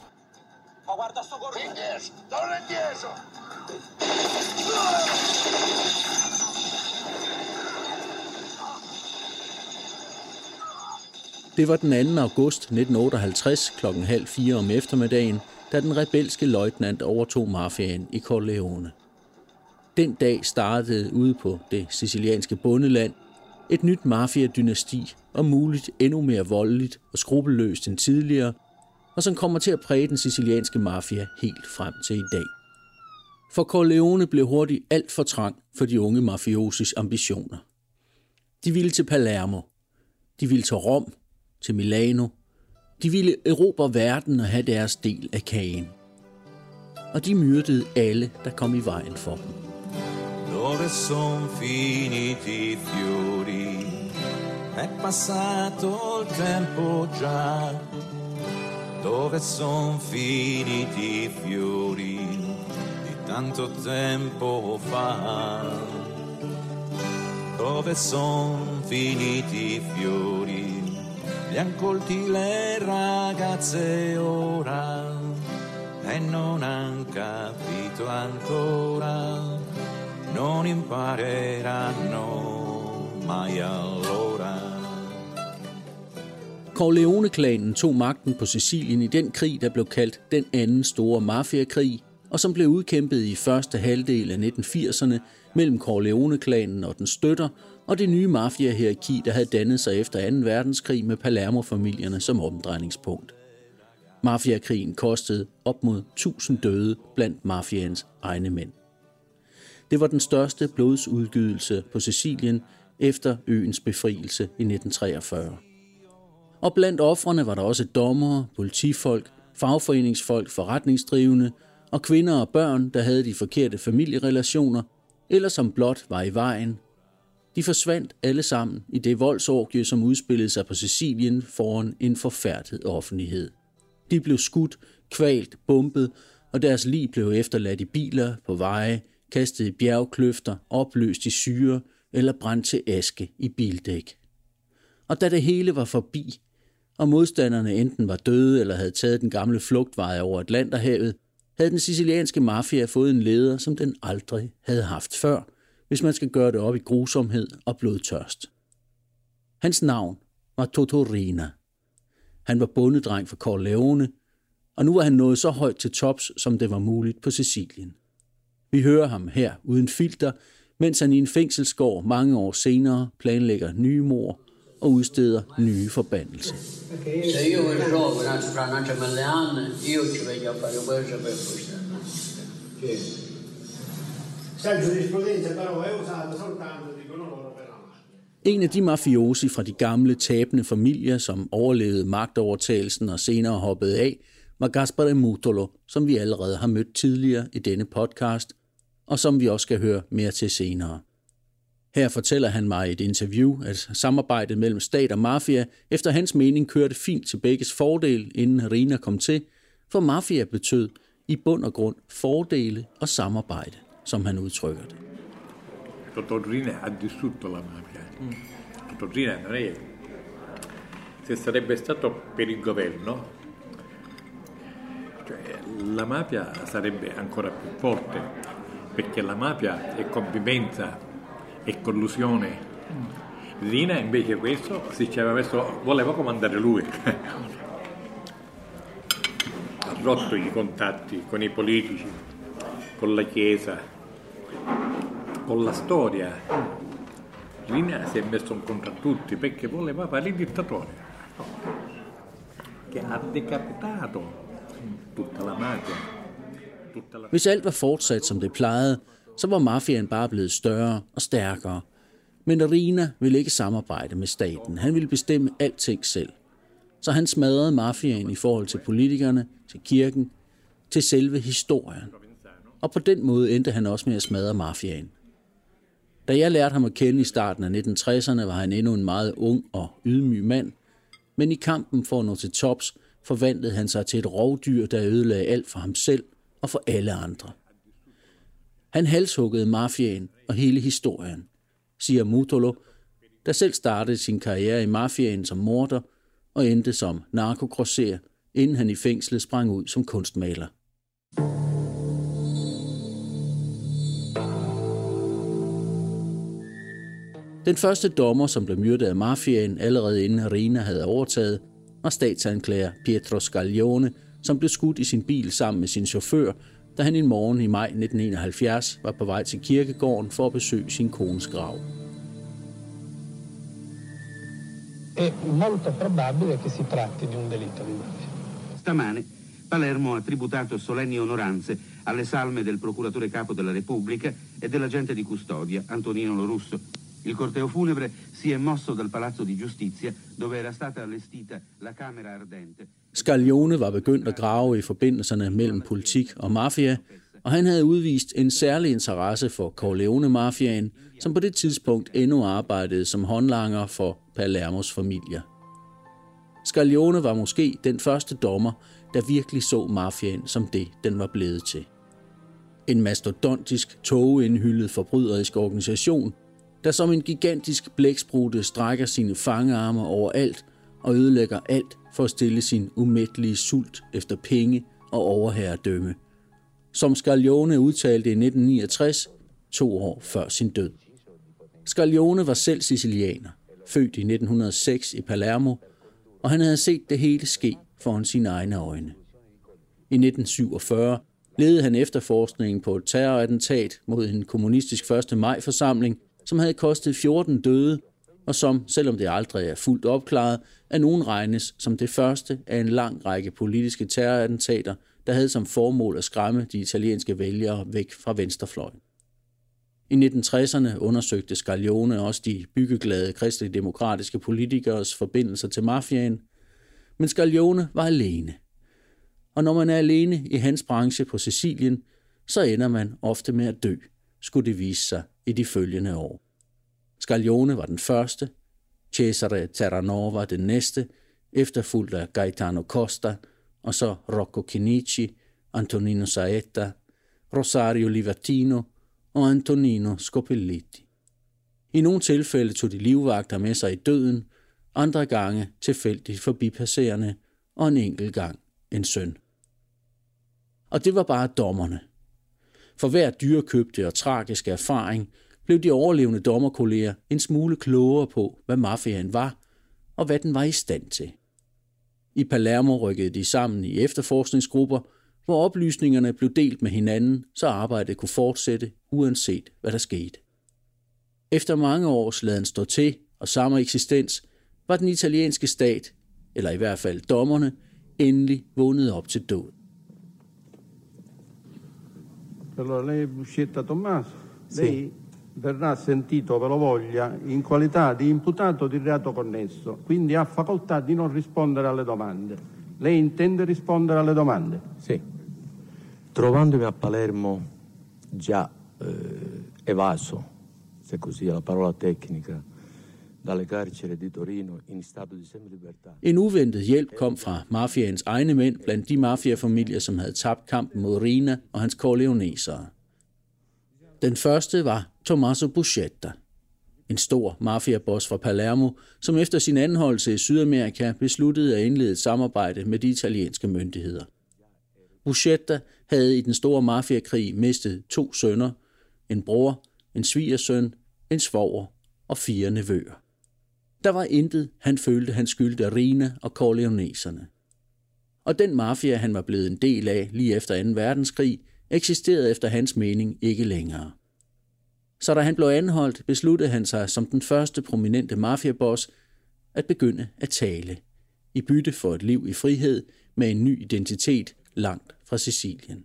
Det var den 2. august 1958 kl. halv fire om eftermiddagen, da den rebelske løjtnant overtog mafiaen i Corleone. Den dag startede ude på det sicilianske bondeland et nyt mafia-dynasti, og muligt endnu mere voldeligt og skrupelløst end tidligere, og som kommer til at præge den sicilianske mafia helt frem til i dag. For Corleone blev hurtigt alt for trang for de unge mafiosis ambitioner. De ville til Palermo. De ville til Rom, til Milano. De ville erobre verden og have deres del af kagen. Og de myrdede alle, der kom i vejen for dem. Dove son finiti i fiori? È passato il tempo già. Dove son finiti i fiori di tanto tempo fa? Dove son finiti i fiori? Li han colti le ragazze ora e non han capito ancora, non impareranno mai allora. Corleone-klanen tog magten på Sicilien i den krig, der blev kaldt den anden store mafiakrig, og som blev udkæmpet i første halvdel af 1980'erne mellem Corleone-klanen og den støtter, og det nye mafia-hierarki, der havde dannet sig efter 2. verdenskrig med Palermo-familierne som omdrejningspunkt. Mafiakrigen kostede op mod 1000 døde blandt mafians egne mænd. Det var den største blodsudgydelse på Sicilien efter øens befrielse i 1943. Og blandt offrene var der også dommere, politifolk, fagforeningsfolk, forretningsdrivende og kvinder og børn, der havde de forkerte familierelationer, eller som blot var i vejen. De forsvandt alle sammen i det voldsorgie, som udspillede sig på Sicilien foran en forfærdet offentlighed. De blev skudt, kvalt, bumpet, og deres lig blev efterladt i biler, på veje, kastet i bjergkløfter, opløst i syre eller brændt til aske i bildæk. Og da det hele var forbi, og modstanderne enten var døde eller havde taget den gamle flugtvej over Atlanterhavet, havde den sicilianske mafia fået en leder, som den aldrig havde haft før, hvis man skal gøre det op i grusomhed og blodtørst. Hans navn var Totorina. Han var bondedreng for Corleone, og nu var han nået så højt til tops, som det var muligt på Sicilien. Vi hører ham her uden filter, mens han i en fængselsgård mange år senere planlægger nye mor og udsteder nye forbandelser. Okay. Sai, giurisprudenza però eh, è usata soltanto, dicono loro, per la En af de mafiosi fra de gamle tabende familier, som overlevede magtovertagelsen og senere hoppede af, var Gaspare Mutolo, som vi allerede har mødt tidligere i denne podcast, og som vi også skal høre mere til senere. Her fortæller han mig i et interview, at samarbejdet mellem stat og mafia efter hans mening kørte fint til begges fordel, inden Rina kom til, for mafia betød i bund og grund fordele og samarbejde, som han udtrykker det. Totorrina ha distrutto la mafia. Totorrina non è... Se sarebbe stato per il governo, cioè, la mafia sarebbe ancora più forte, perché la mafia è convivenza, è collusione. Rina invece questo, se ci aveva messo, voleva comandare lui. ha rotto i contatti con i politici, con la Chiesa, con la storia. Rina si è messo contro tutti perché voleva fare il dittatore, che ha decapitato tutta la mafia. Hvis alt var fortsat, som det plejede, så var mafiaen bare blevet større og stærkere. Men Rina ville ikke samarbejde med staten. Han ville bestemme alting selv. Så han smadrede mafiaen i forhold til politikerne, til kirken, til selve historien. Og på den måde endte han også med at smadre mafiaen. Da jeg lærte ham at kende i starten af 1960'erne, var han endnu en meget ung og ydmyg mand. Men i kampen for at nå til tops, forvandlede han sig til et rovdyr, der ødelagde alt for ham selv og for alle andre. Han halshuggede mafiaen og hele historien, siger Mutolo, der selv startede sin karriere i mafiaen som morder og endte som narkokrosser, inden han i fængslet sprang ud som kunstmaler. Den første dommer, som blev myrdet af mafiaen allerede inden Rina havde overtaget, var statsanklager Pietro Scaglione, som blev skudt i sin bil sammen med sin chauffør, da han en morgen i maj 1971 var på vej til kirkegården for at besøge sin kones grav. È molto probabile che si tratti di un delitto di mafia. Stamane Palermo ha tributato solenni onoranze alle salme del procuratore capo della Repubblica e dell'agente di custodia, Antonino Lorusso. Il corteo funebre si è mosso dal Palazzo di Giustizia, dove era stata allestita la Camera Ardente. Scaglione var begyndt at grave i forbindelserne mellem politik og mafia, og han havde udvist en særlig interesse for Corleone-mafiaen, som på det tidspunkt endnu arbejdede som håndlanger for Palermos familier. Scaglione var måske den første dommer, der virkelig så mafiaen som det, den var blevet til. En mastodontisk, togeindhyldet forbryderisk organisation, der som en gigantisk blæksprutte strækker sine fangearme over alt og ødelægger alt for at stille sin umættelige sult efter penge og overherredømme. Som Scaglione udtalte i 1969, to år før sin død. Scaglione var selv sicilianer, født i 1906 i Palermo, og han havde set det hele ske foran sine egne øjne. I 1947 ledede han efterforskningen på et terrorattentat mod en kommunistisk 1. maj-forsamling, som havde kostet 14 døde, og som, selvom det aldrig er fuldt opklaret, af nogen regnes som det første af en lang række politiske terrorattentater, der havde som formål at skræmme de italienske vælgere væk fra venstrefløjen. I 1960'erne undersøgte Scaglione også de byggeglade kristelig-demokratiske politikers forbindelser til mafiaen, men Scaglione var alene. Og når man er alene i hans branche på Sicilien, så ender man ofte med at dø, skulle det vise sig i de følgende år. Scaglione var den første, Cesare Terranova den næste, efterfulgt af Gaetano Costa, og så Rocco Chinici, Antonino Saetta, Rosario Livatino og Antonino Scopelliti. I nogle tilfælde tog de livvagter med sig i døden, andre gange tilfældigt forbipasserende, og en enkelt gang en søn. Og det var bare dommerne. For hver dyrekøbte og tragiske erfaring blev de overlevende dommerkolleger en smule klogere på, hvad mafiaen var, og hvad den var i stand til. I Palermo rykkede de sammen i efterforskningsgrupper, hvor oplysningerne blev delt med hinanden, så arbejdet kunne fortsætte, uanset hvad der skete. Efter mange års laden stå til og samme eksistens, var den italienske stat, eller i hvert fald dommerne, endelig vågnet op til død. Allora, lei Buscetta Tommaso, lei verrà sentito per lo voglia in qualità di imputato di reato connesso, quindi ha facoltà di non rispondere alle domande. Lei intende rispondere alle domande? Sì. Trovandomi a Palermo già eh, evaso, se così è la parola tecnica, dalle carceri di Torino in stato di semilibertà. En uventet hjælp kom fra mafiaens egne mænd blandt de mafiafamilier, som havde tabt kampen mod Rina og hans corleonesere. Den første var Tommaso Buscetta, en stor mafiaboss fra Palermo, som efter sin anholdelse i Sydamerika besluttede at indlede et samarbejde med de italienske myndigheder. Buscetta havde i den store mafiakrig mistet to sønner, en bror, en svigersøn, en svoger og fire nevøer. Der var intet, han følte, han skyldte Rina og Corleoneserne. Og den mafia, han var blevet en del af lige efter 2. verdenskrig, eksisterede efter hans mening ikke længere. Så da han blev anholdt, besluttede han sig som den første prominente mafiaboss at begynde at tale, i bytte for et liv i frihed med en ny identitet langt fra Sicilien.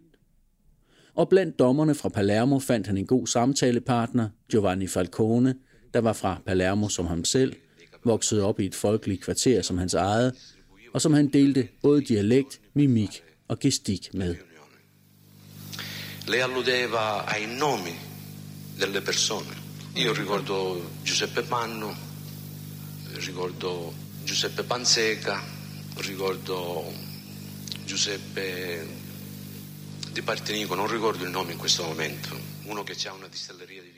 Og blandt dommerne fra Palermo fandt han en god samtalepartner, Giovanni Falcone, der var fra Palermo som ham selv, voksede op i et folkeligt kvarter som hans eget, og som han delte både dialekt, mimik og gestik med. Lei alludeva ai nomi delle persone. Io ricordo Giuseppe Manno, ricordo Giuseppe Panzeca, ricordo Giuseppe Di Partenico, non ricordo il nome in questo momento, uno che ha una distilleria di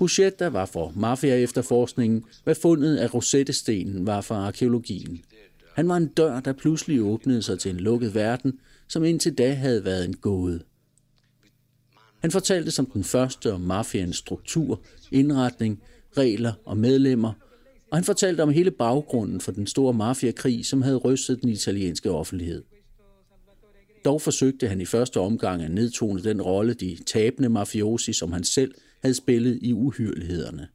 vino. Buschetta var for mafia-efterforskningen, hvad fundet af rosettestenen var for arkeologien. Han var en dør, der pludselig åbnede sig til en lukket verden, som indtil da havde været en gåde. Han fortalte som den første om mafians struktur, indretning, regler og medlemmer, og han fortalte om hele baggrunden for den store mafiakrig, som havde rystet den italienske offentlighed. Dog forsøgte han i første omgang at nedtone den rolle, de tabende mafiosi, som han selv havde spillet i uhyrlighederne.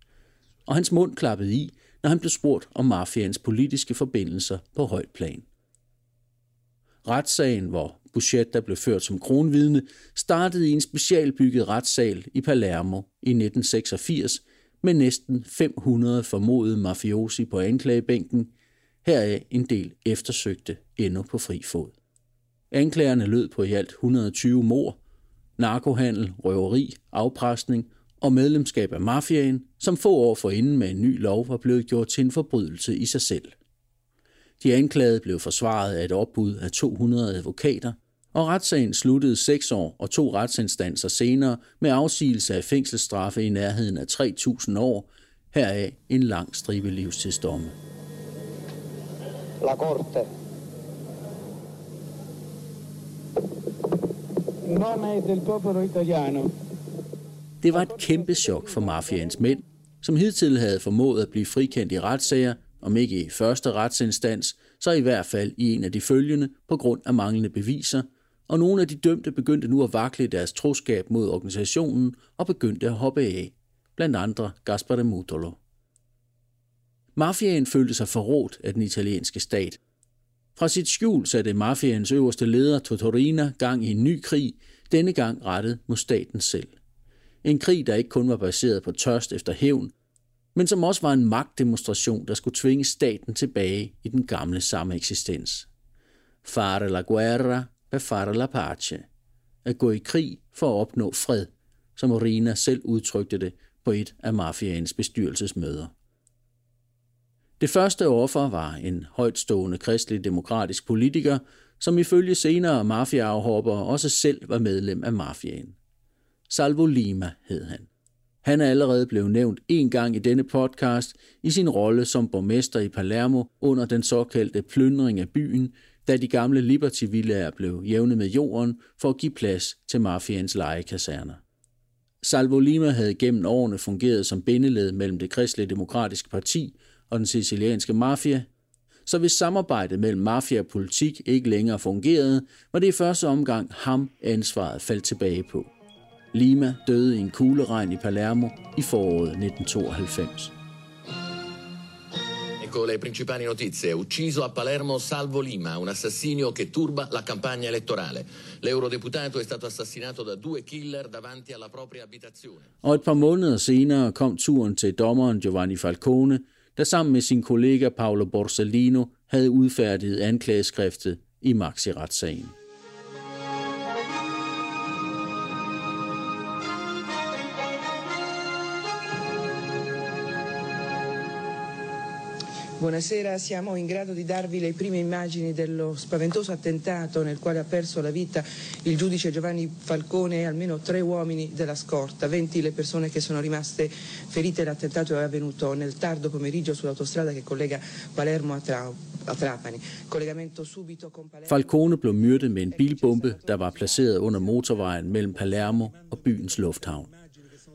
Og hans mund klappede i, når han blev spurgt om mafians politiske forbindelser på højt plan. Retssagen, hvor Buscetta blev ført som kronvidne, startede i en specialbygget retssal i Palermo i 1986 med næsten 500 formodede mafiosi på anklagebænken, heraf en del eftersøgte endnu på fri fod. Anklagerne lød på i alt 120 mord, narkohandel, røveri, afpresning og medlemskab af mafiaen, som få år forinden med en ny lov var blevet gjort til en forbrydelse i sig selv. De anklagede blev forsvaret af et opbud af 200 advokater, og retssagen sluttede seks år og to retsinstanser senere med afsigelse af fængselsstraffe i nærheden af 3.000 år, heraf en lang stribe livstidsdomme. La Corte. Nome del popolo italiano. Det var et kæmpe chok for mafiaens mænd, som hidtil havde formået at blive frikendt i retssager, om ikke i første retsinstans, så i hvert fald i en af de følgende på grund af manglende beviser, og nogle af de dømte begyndte nu at vakle deres troskab mod organisationen og begyndte at hoppe af, blandt andre Gaspare Mutolo. Mafiaen følte sig forrådt af den italienske stat. Fra sit skjul satte mafiaens øverste leder Totorina gang i en ny krig, denne gang rettet mod staten selv. En krig, der ikke kun var baseret på tørst efter hævn, men som også var en magtdemonstration, der skulle tvinge staten tilbage i den gamle sameksistens. Fare la guerra per fare la pace. At gå i krig for at opnå fred, som Orina selv udtrykte det på et af mafiaens bestyrelsesmøder. Det første offer var en højtstående kristelig demokratisk politiker, som ifølge senere mafiaafhoppere også selv var medlem af mafiaen. Salvo Lima hed han. Han er allerede blevet nævnt en gang i denne podcast i sin rolle som borgmester i Palermo under den såkaldte plyndring af byen, da de gamle liberty villager blev jævnet med jorden for at give plads til mafians legekaserner. Salvo Lima havde gennem årene fungeret som bindeled mellem det kristelige demokratiske parti og den sicilianske mafia, så hvis samarbejdet mellem mafia og politik ikke længere fungerede, var det i første omgang ham ansvaret faldt tilbage på. Lima døde i en kugleregn i Palermo i foråret 1992. Ecco le principali notizie. Ucciso a Palermo Salvo Lima, un assassinio che turba la campagna elettorale. L'eurodeputato è stato assassinato da due killer davanti alla propria abitazione. Og et par måneder senere kom turen til dommeren Giovanni Falcone, der sammen med sin kollega Paolo Borsellino havde udfærdiget anklageskriftet i Maxi-retssagen. Buonasera, siamo in grado di darvi le prime immagini dello spaventoso attentato nel quale ha perso la vita il giudice Giovanni Falcone e almeno tre uomini della scorta, 20 le persone che sono rimaste ferite. L'attentato è avvenuto nel tardo pomeriggio sull'autostrada che collega Palermo a, Tra- a Trapani. Collegamento subito con Palermo. Falcone blev myrdet med en bilbombe, der var placeret under motorvejen mellem Palermo og byens lufthavn.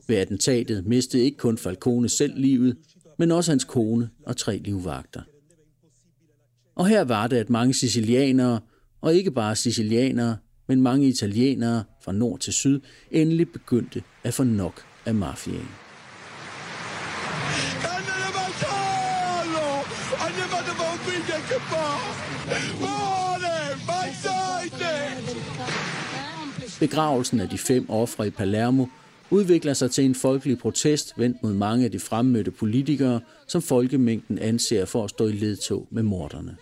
Ved attentatet mistede ikke kun Falcone selv livet, men også hans kone og tre livvagter. Og her var det, at mange sicilianere, og ikke bare sicilianere, men mange italienere fra nord til syd, endelig begyndte at få nok af mafiaen. Begravelsen af de fem ofre i Palermo udvikler sig til en folkelig protest vendt mod mange af de fremmødte politikere, som folkemængden anser for at stå i ledtog med morderne.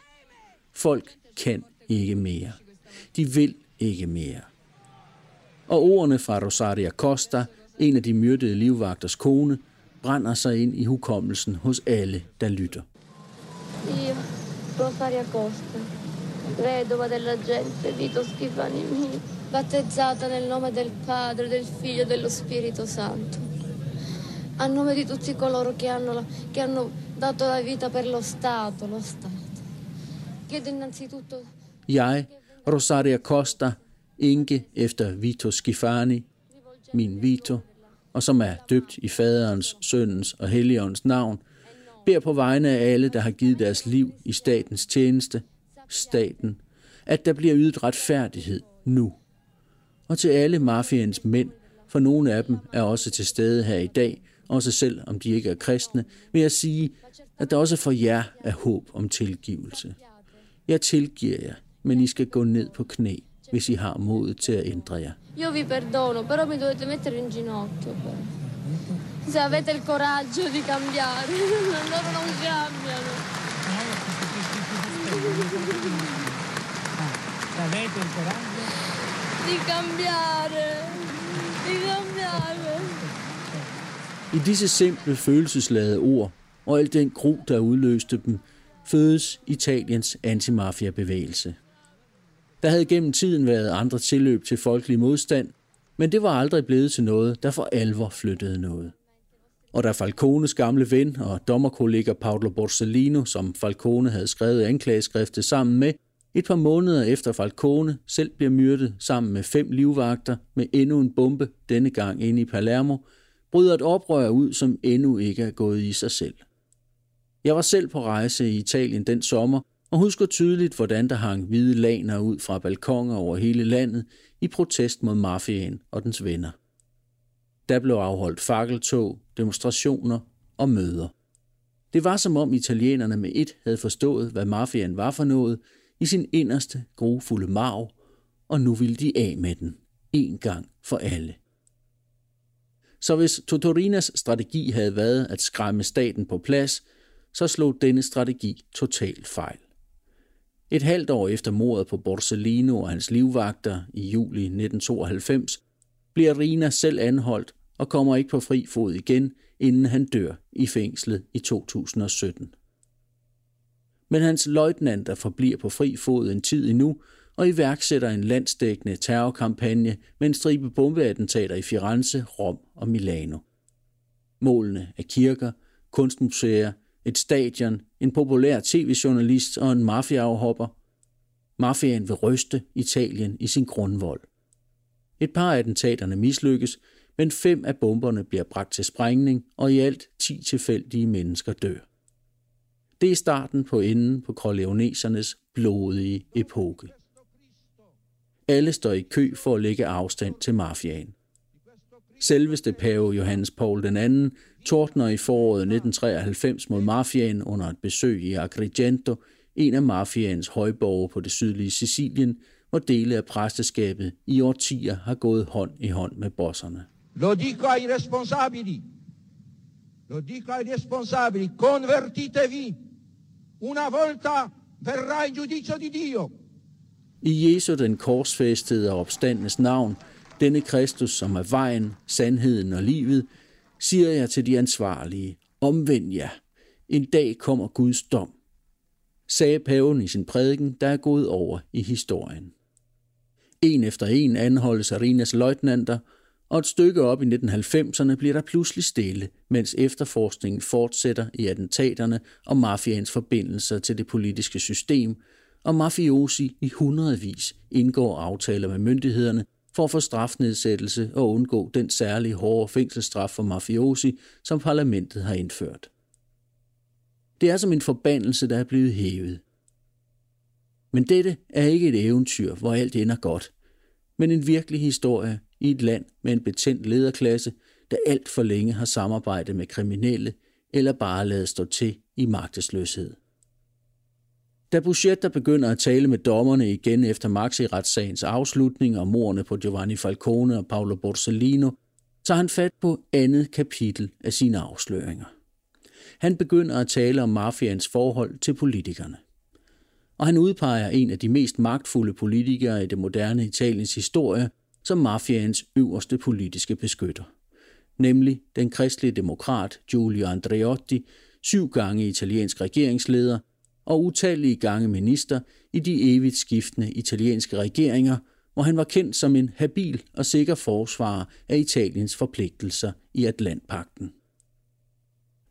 Folk kan ikke mere. De vil ikke mere. Og ordene fra Rosaria Costa, en af de myrdede livvagters kone, brænder sig ind i hukommelsen hos alle, der lytter. Io Rosaria Costa, vedova della gente, Vito Schifani mio, battezzata nel nome del Padre, del Figlio e dello Spirito Santo. A nome di tutti coloro che hanno, che hanno dato la vita per lo Stato, lo Stato. Chiedo innanzitutto Jeg, Rosaria Costa, enke efter Vito Schifani, min Vito, og som er døbt i faderens, søndens og helligåndens navn, beder på vegne af alle, der har givet deres liv i statens tjeneste, staten, at der bliver ydet retfærdighed nu. Og til alle mafiens mænd, for nogle af dem er også til stede her i dag, også selv om de ikke er kristne, vil jeg sige, at der også for jer er håb om tilgivelse. Jeg tilgiver jer, men I skal gå ned på knæ, hvis I har modet til at ændre jer. Io vi perdono, però mi dovete mettere in ginocchio. Se avete il coraggio di cambiare, loro non cambiano. Avete il coraggio? Di cambiare, di cambiare. I disse simple følelsesladede ord og al den gro, der udløste dem, fødes Italiens antimafia-bevægelse. Der havde gennem tiden været andre tilløb til folkelig modstand, men det var aldrig blevet til noget, der for alvor flyttede noget. Og da Falcones gamle ven og dommerkollega Paolo Borsellino, som Falcone havde skrevet anklageskriftet sammen med, et par måneder efter Falcone selv bliver myrdet sammen med fem livvagter med endnu en bombe, denne gang inde i Palermo, bryder et oprør ud, som endnu ikke er gået i sig selv. Jeg var selv på rejse i Italien den sommer, og husker tydeligt, hvordan der hang hvide laner ud fra balkonger over hele landet i protest mod mafiaen og dens venner. Der blev afholdt fakkeltog, demonstrationer og møder. Det var som om italienerne med et havde forstået, hvad mafiaen var for noget i sin inderste grofulde marv, og nu ville de af med den, en gang for alle. Så hvis Totorinas strategi havde været at skræmme staten på plads, så slog denne strategi totalt fejl. Et halvt år efter mordet på Borsellino og hans livvagter i juli 1992, bliver Rina selv anholdt og kommer ikke på fri fod igen, inden han dør i fængslet i 2017. Men hans løjtnanter forbliver på fri fod en tid endnu og iværksætter en landsdækkende terrorkampagne med en stribe bombeattentater i Firenze, Rom og Milano. Målene er kirker, kunstmuseer, et stadion, en populær tv-journalist og en mafiaafhopper. Mafiaen vil ryste Italien i sin grundvold. Et par af attentaterne mislykkes, men fem af bomberne bliver bragt til sprængning, og i alt ti tilfældige mennesker dør. Det er starten på enden på korleonesernes blodige epoke. Alle står i kø for at lægge afstand til mafiaen. Selveste pave Johannes Paul II tordner i foråret 1993 mod mafiaen under et besøg i Agrigento, en af mafiaens højborge på det sydlige Sicilien, hvor dele af præsteskabet i årtier har gået hånd i hånd med bosserne. Lo dico ai responsabili. Lo dico ai responsabili. Convertitevi. Una volta verrà il giudizio di Dio. I Jesu den korsfæstede og opstandens navn, denne Kristus, som er vejen, sandheden og livet, siger jeg til de ansvarlige, omvend jer. En dag kommer Guds dom, sagde paven i sin prædiken, der er gået over i historien. En efter en anholdes Arinas løjtnanter, og et stykke op i 1990'erne bliver der pludselig stille, mens efterforskningen fortsætter i attentaterne og mafiaens forbindelser til det politiske system, og mafiosi i hundredvis indgår aftaler med myndighederne for at få strafnedsættelse og undgå den særlige hårde fængselsstraf for mafiosi, som parlamentet har indført. Det er som en forbandelse, der er blevet hævet. Men dette er ikke et eventyr, hvor alt ender godt, men en virkelig historie i et land med en betændt lederklasse, der alt for længe har samarbejdet med kriminelle eller bare lavet stå til i magtesløshed. Da Buschetta begynder at tale med dommerne igen efter Maxi-retssagens afslutning og morerne på Giovanni Falcone og Paolo Borsellino, tager han fat på andet kapitel af sine afsløringer. Han begynder at tale om mafians forhold til politikerne. Og han udpeger en af de mest magtfulde politikere i det moderne Italiens historie som mafiaens øverste politiske beskytter. Nemlig den kristelige demokrat Giulio Andreotti, syv gange italiensk regeringsleder og utallige gange minister i de evigt skiftende italienske regeringer, hvor han var kendt som en habil og sikker forsvarer af Italiens forpligtelser i Atlantpakten.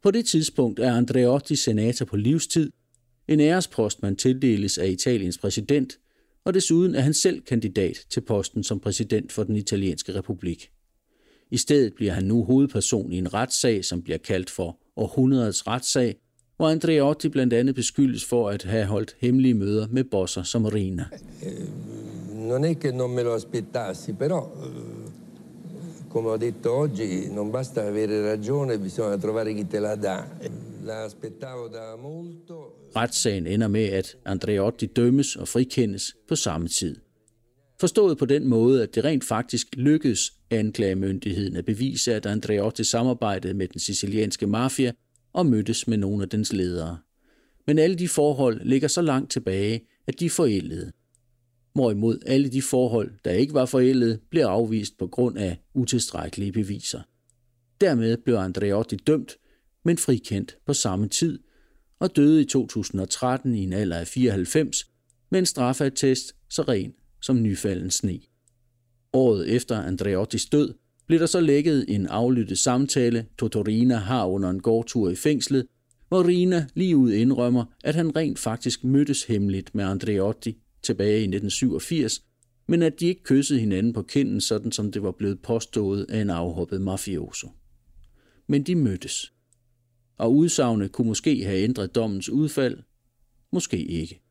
På det tidspunkt er Andreotti senator på livstid, en ærespost man tildeles af Italiens præsident, og desuden er han selv kandidat til posten som præsident for den italienske republik. I stedet bliver han nu hovedperson i en retssag, som bliver kaldt for århundredets retssag, hvor Andreotti blandt andet beskyldes for at have holdt hemmelige møder med bosser som Rina. Øh, non è che non me lo aspettassi, però eh, come ho detto oggi non basta avere ragione, bisogna trovare chi te la dà. Da molto. Retssagen ender med, at Andreotti dømmes og frikendes på samme tid. Forstået på den måde, at det rent faktisk lykkedes anklagemyndigheden at bevise, at Andreotti samarbejdede med den sicilianske mafia og mødtes med nogle af dens ledere. Men alle de forhold ligger så langt tilbage, at de er forældede. Hvorimod alle de forhold, der ikke var forældede, blev afvist på grund af utilstrækkelige beviser. Dermed blev Andreotti dømt, men frikendt på samme tid, og døde i 2013 i en alder af 94 med en straffeattest så ren som nyfalden sne. Året efter Andreottis død blev der så lækket en aflyttet samtale, Totorina har under en gårdtur i fængslet, hvor Rina lige ud indrømmer, at han rent faktisk mødtes hemmeligt med Andreotti tilbage i 1987, men at de ikke kyssede hinanden på kinden, sådan som det var blevet påstået af en afhoppet mafioso. Men de mødtes. Og udsagnet kunne måske have ændret dommens udfald, måske ikke.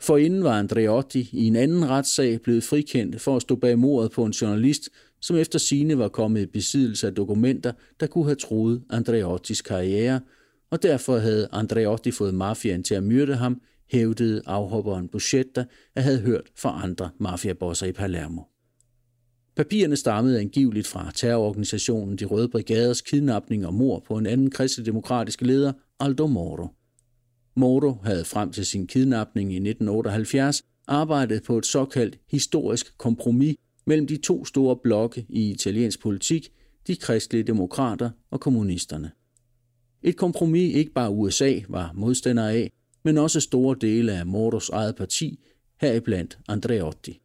For inden var Andreotti i en anden retssag blevet frikendt for at stå bag mordet på en journalist, som efter sine var kommet i besiddelse af dokumenter, der kunne have troet Andreottis karriere, og derfor havde Andreotti fået mafiaen til at myrde ham, hævdede afhopperen Buscetta at have hørt fra andre mafiabosser i Palermo. Papirerne stammede angiveligt fra terrororganisationen De Røde Brigaders kidnapning og mor på en anden kristendemokratisk leder, Aldo Moro. Moro havde frem til sin kidnapning i 1978 arbejdet på et såkaldt historisk kompromis mellem de to store blokke i italiensk politik, de kristelige demokrater og kommunisterne. Et kompromis ikke bare USA var modstander af, men også store dele af Moros eget parti, heriblandt Andreotti.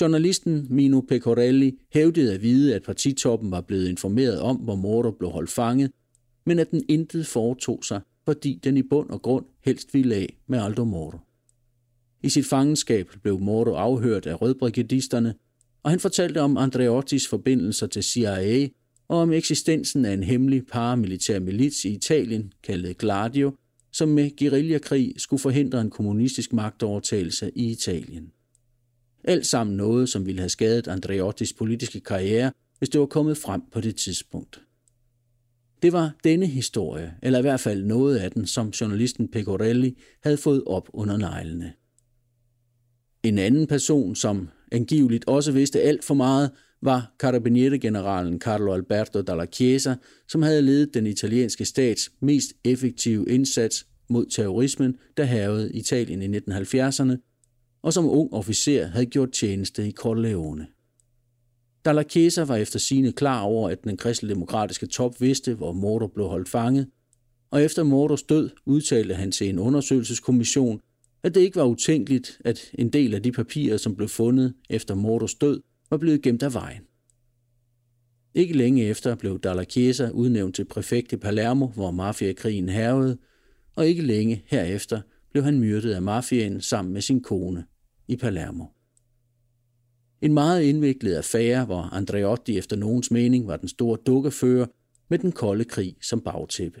Journalisten Mino Pecorelli hævdede at vide, at partitoppen var blevet informeret om, hvor Morder blev holdt fanget, men at den intet foretog sig, fordi den i bund og grund helst ville af med Aldo Moro. I sit fangenskab blev Moro afhørt af rødbrigadisterne, og han fortalte om Andreottis forbindelser til CIA og om eksistensen af en hemmelig paramilitær milits i Italien, kaldet Gladio, som med guerillakrig skulle forhindre en kommunistisk magtovertagelse i Italien. Alt sammen noget, som ville have skadet Andreottis politiske karriere, hvis det var kommet frem på det tidspunkt. Det var denne historie, eller i hvert fald noget af den, som journalisten Pecorelli havde fået op under neglene. En anden person, som angiveligt også vidste alt for meget, var Carabinieri-generalen Carlo Alberto Dalla Chiesa, som havde ledet den italienske stats mest effektive indsats mod terrorismen, der havede Italien i 1970'erne, og som ung officer havde gjort tjeneste i Corleone. Dalla var efter sine klar over, at den kristendemokratiske top vidste, hvor Mordor blev holdt fanget, og efter Mordors død udtalte han til en undersøgelseskommission, at det ikke var utænkeligt, at en del af de papirer, som blev fundet efter Mordors død, var blevet gemt af vejen. Ikke længe efter blev Dalla udnævnt til præfekt i Palermo, hvor mafiakrigen hervede, og ikke længe herefter blev han myrdet af mafiaen sammen med sin kone i Palermo. En meget indviklet affære, hvor Andreotti efter nogens mening var den store dukkefører med den kolde krig som bagtæppe.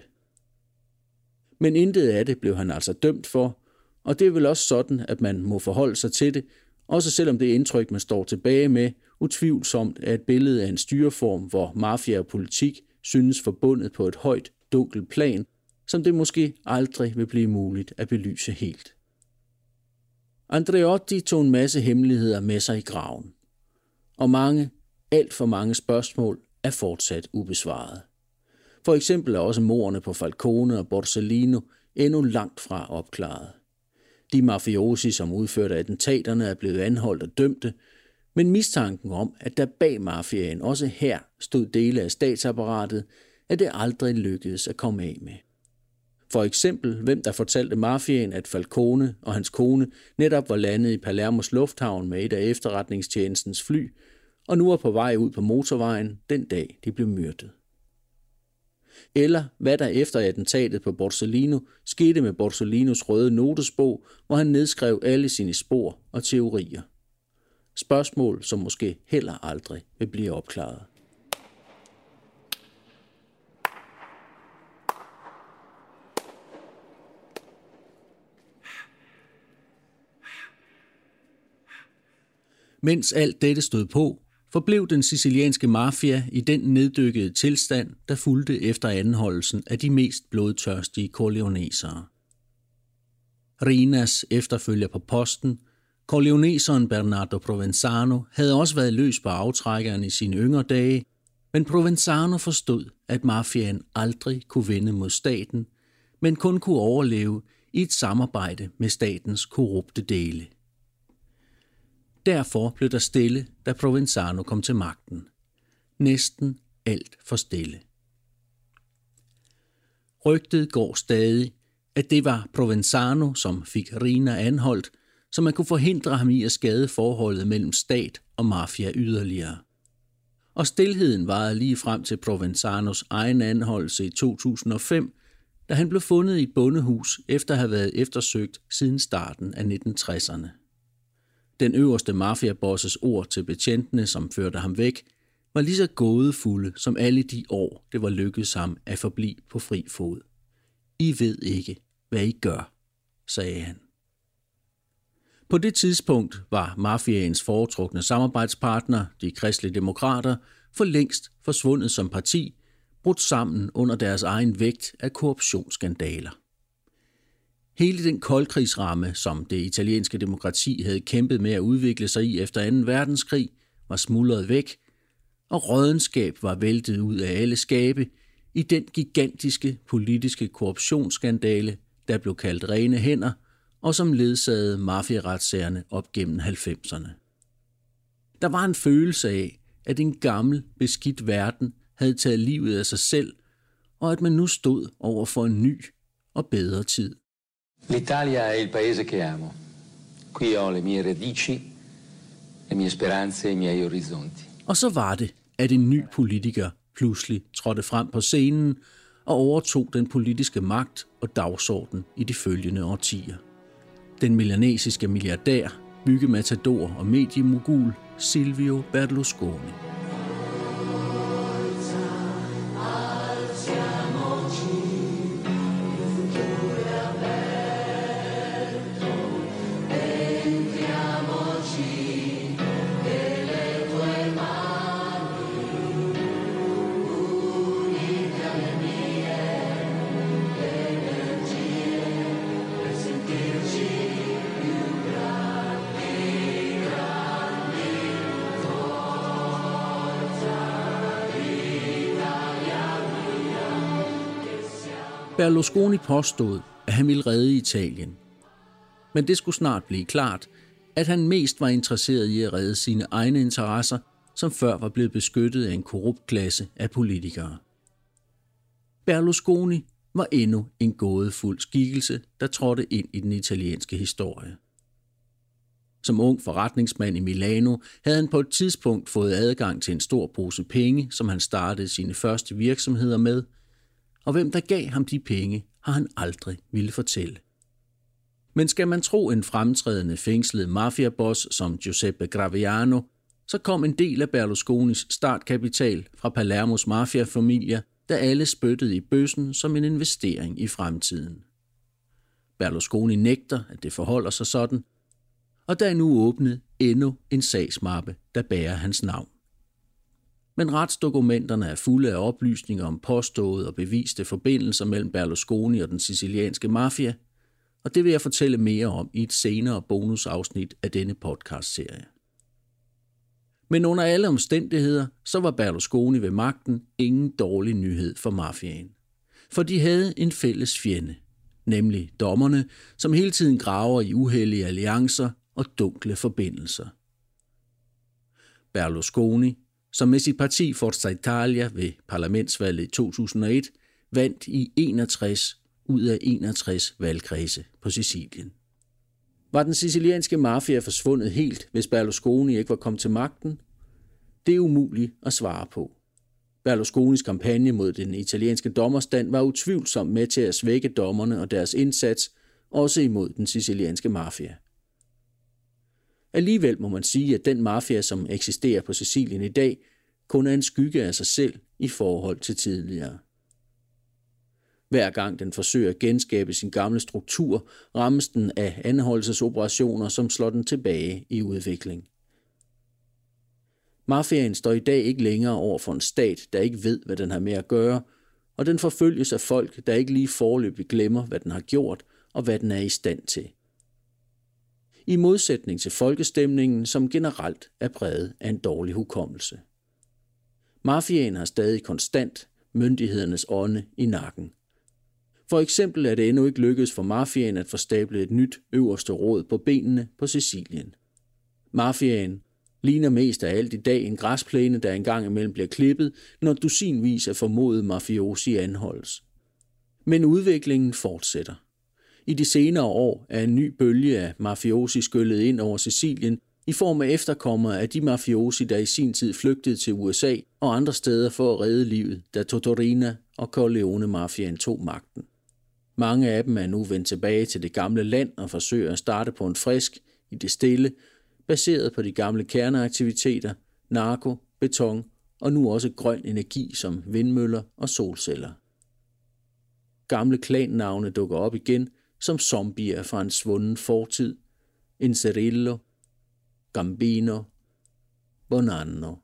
Men intet af det blev han altså dømt for, og det er vel også sådan, at man må forholde sig til det, også selvom det indtryk, man står tilbage med, utvivlsomt er et billede af en styreform, hvor mafia og politik synes forbundet på et højt, dunkelt plan, som det måske aldrig vil blive muligt at belyse helt. Andreotti tog en masse hemmeligheder med sig i graven. Og mange, alt for mange spørgsmål er fortsat ubesvaret. For eksempel er også morerne på Falcone og Borsellino endnu langt fra opklaret. De mafiosi, som udførte attentaterne, er blevet anholdt og dømte, men mistanken om, at der bag mafiaen også her stod dele af statsapparatet, er det aldrig lykkedes at komme af med. For eksempel, hvem der fortalte mafiaen, at Falcone og hans kone netop var landet i Palermos lufthavn med et af efterretningstjenestens fly, og nu er på vej ud på motorvejen den dag, de blev myrdet. Eller hvad der efter attentatet på Borsellino skete med Borsellinos røde notesbog, hvor han nedskrev alle sine spor og teorier. Spørgsmål, som måske heller aldrig vil blive opklaret. Mens alt dette stod på, forblev den sicilianske mafia i den neddykkede tilstand, der fulgte efter anholdelsen af de mest blodtørstige corleonesere. Rinas efterfølger på posten, corleoneseren Bernardo Provenzano, havde også været løs på aftrækkeren i sine yngre dage, men Provenzano forstod, at mafiaen aldrig kunne vinde mod staten, men kun kunne overleve i et samarbejde med statens korrupte dele. Derfor blev der stille, da Provenzano kom til magten. Næsten alt for stille. Rygtet går stadig, at det var Provenzano, som fik Rina anholdt, så man kunne forhindre ham i at skade forholdet mellem stat og mafia yderligere. Og stillheden varede lige frem til Provenzanos egen anholdelse i 2005, da han blev fundet i et bondehus efter at have været eftersøgt siden starten af 1960'erne. Den øverste mafiabosses ord til betjentene, som førte ham væk, var lige så gådefulde som alle de år, det var lykkedes ham at forblive på fri fod. I ved ikke, hvad I gør, sagde han. På det tidspunkt var mafiaens foretrukne samarbejdspartner, de kristelige demokrater, for længst forsvundet som parti, brudt sammen under deres egen vægt af korruptionsskandaler. Hele den koldkrigsramme, som det italienske demokrati havde kæmpet med at udvikle sig i efter 2. verdenskrig, var smuldret væk, og rådenskab var væltet ud af alle skabe i den gigantiske politiske korruptionsskandale, der blev kaldt rene hænder, og som ledsagede mafieretssagerne op gennem 90'erne. Der var en følelse af, at en gammel, beskidt verden havde taget livet af sig selv, og at man nu stod over for en ny og bedre tid. L'Italia è il paese che amo. Qui ho le mie radici, le mie speranze e i miei orizzonti. Og så var det, at en ny politiker pludselig trådte frem på scenen og overtog den politiske magt og dagsorden i de følgende årtier. Den milanesiske milliardær, byggematador og mediemogul Silvio Berlusconi. Berlusconi påstod, at han ville redde Italien. Men det skulle snart blive klart, at han mest var interesseret i at redde sine egne interesser, som før var blevet beskyttet af en korrupt klasse af politikere. Berlusconi var endnu en gådefuld skikkelse, der trådte ind i den italienske historie. Som ung forretningsmand i Milano havde han på et tidspunkt fået adgang til en stor pose penge, som han startede sine første virksomheder med – og hvem der gav ham de penge, har han aldrig ville fortælle. Men skal man tro en fremtrædende fængslet mafiaboss som Giuseppe Graviano, så kom en del af Berlusconis startkapital fra Palermos mafiafamilier, da alle spyttede i bøssen som en investering i fremtiden. Berlusconi nægter, at det forholder sig sådan, og der er nu åbnet endnu en sagsmappe, der bærer hans navn men retsdokumenterne er fulde af oplysninger om påståede og beviste forbindelser mellem Berlusconi og den sicilianske mafia, og det vil jeg fortælle mere om i et senere bonusafsnit af denne podcastserie. Men under alle omstændigheder, så var Berlusconi ved magten ingen dårlig nyhed for mafiaen. For de havde en fælles fjende, nemlig dommerne, som hele tiden graver i uheldige alliancer og dunkle forbindelser. Berlusconi som med sit parti Forza Italia ved parlamentsvalget i 2001 vandt i 61 ud af 61 valgkredse på Sicilien. Var den sicilianske mafia forsvundet helt, hvis Berlusconi ikke var kommet til magten? Det er umuligt at svare på. Berlusconis kampagne mod den italienske dommerstand var utvivlsomt med til at svække dommerne og deres indsats, også imod den sicilianske mafia. Alligevel må man sige, at den mafia, som eksisterer på Sicilien i dag, kun er en skygge af sig selv i forhold til tidligere. Hver gang den forsøger at genskabe sin gamle struktur, rammes den af anholdelsesoperationer, som slår den tilbage i udvikling. Mafiaen står i dag ikke længere over for en stat, der ikke ved, hvad den har med at gøre, og den forfølges af folk, der ikke lige forløbig glemmer, hvad den har gjort og hvad den er i stand til. I modsætning til folkestemningen, som generelt er præget af en dårlig hukommelse. Mafiaen har stadig konstant myndighedernes ånde i nakken. For eksempel er det endnu ikke lykkedes for mafiaen at forstable et nyt øverste råd på benene på Sicilien. Mafiaen ligner mest af alt i dag en græsplæne, der engang imellem bliver klippet, når dusinvis af formodet mafiosi anholdes. Men udviklingen fortsætter. I de senere år er en ny bølge af mafiosi skyllet ind over Sicilien i form af efterkommere af de mafiosi, der i sin tid flygtede til USA og andre steder for at redde livet, da Totorina og Corleone-mafiaen tog magten. Mange af dem er nu vendt tilbage til det gamle land og forsøger at starte på en frisk i det stille, baseret på de gamle kerneaktiviteter, narko, beton og nu også grøn energi som vindmøller og solceller. Gamle klannavne dukker op igen som zombier fra en svunden fortid. Inserillo, Gambino, Bonanno.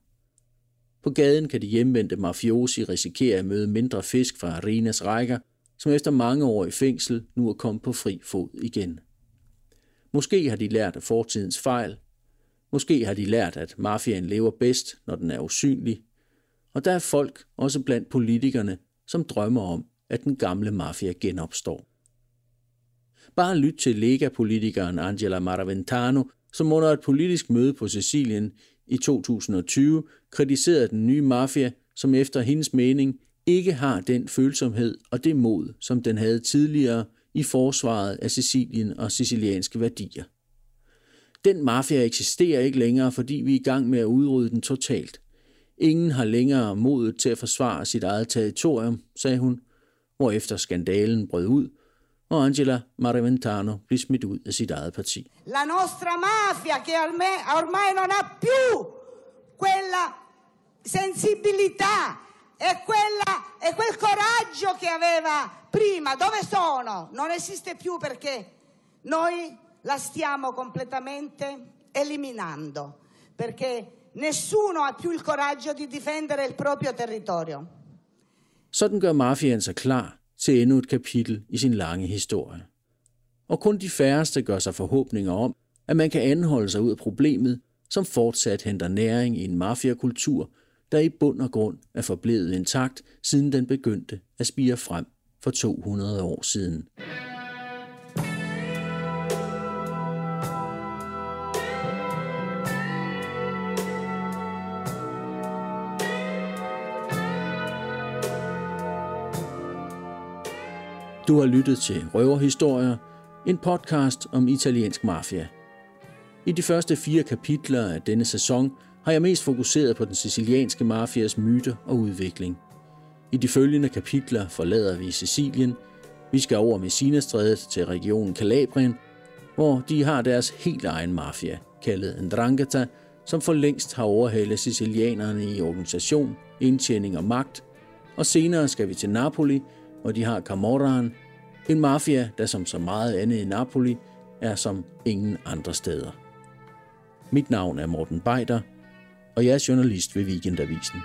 På gaden kan de hjemvendte mafiosi risikere at møde mindre fisk fra Arenas rækker, som efter mange år i fængsel nu er kommet på fri fod igen. Måske har de lært af fortidens fejl. Måske har de lært, at mafiaen lever bedst, når den er usynlig. Og der er folk, også blandt politikerne, som drømmer om, at den gamle mafia genopstår. Bare lyt til Lega-politikeren Angela Maraventano, som under et politisk møde på Sicilien i 2020 kritiserede den nye mafia, som efter hendes mening ikke har den følsomhed og det mod, som den havde tidligere i forsvaret af Sicilien og sicilianske værdier. Den mafia eksisterer ikke længere, fordi vi er i gang med at udrydde den totalt. Ingen har længere modet til at forsvare sit eget territorium, sagde hun, hvorefter skandalen brød ud, og Angela Maraventano blev smidt ud af sit eget parti. La nostra mafia che ormai non ha più quella sensibilità e, quella, e quel coraggio che aveva prima, dove sono? Non esiste più perché noi la stiamo completamente eliminando, perché nessuno ha più il coraggio di difendere il proprio territorio. Sådan gør mafiaen sig klar til endnu et kapitel i sin lange historie. Og kun de færreste gør sig forhåbninger om, at man kan anholde sig ud af problemet, som fortsat henter næring i en mafiakultur, der i bund og grund er forblevet intakt, siden den begyndte at spire frem for 200 år siden. Du har lyttet til Røverhistorier, en podcast om italiensk mafia. I de første fire kapitler af denne sæson har jeg mest fokuseret på den sicilianske mafias myter og udvikling. I de følgende kapitler forlader vi Sicilien. Vi skal over Messinastrædet til regionen Kalabrien, hvor de har deres helt egen mafia, kaldet Ndrangheta, som for længst har overhalet sicilianerne i organisation, indtjening og magt. Og senere skal vi til Napoli, og de har Camorraen, en mafia, der som så meget andet i Napoli er som ingen andre steder. Mit navn er Morten Beider, og jeg er journalist ved Weekendavisen.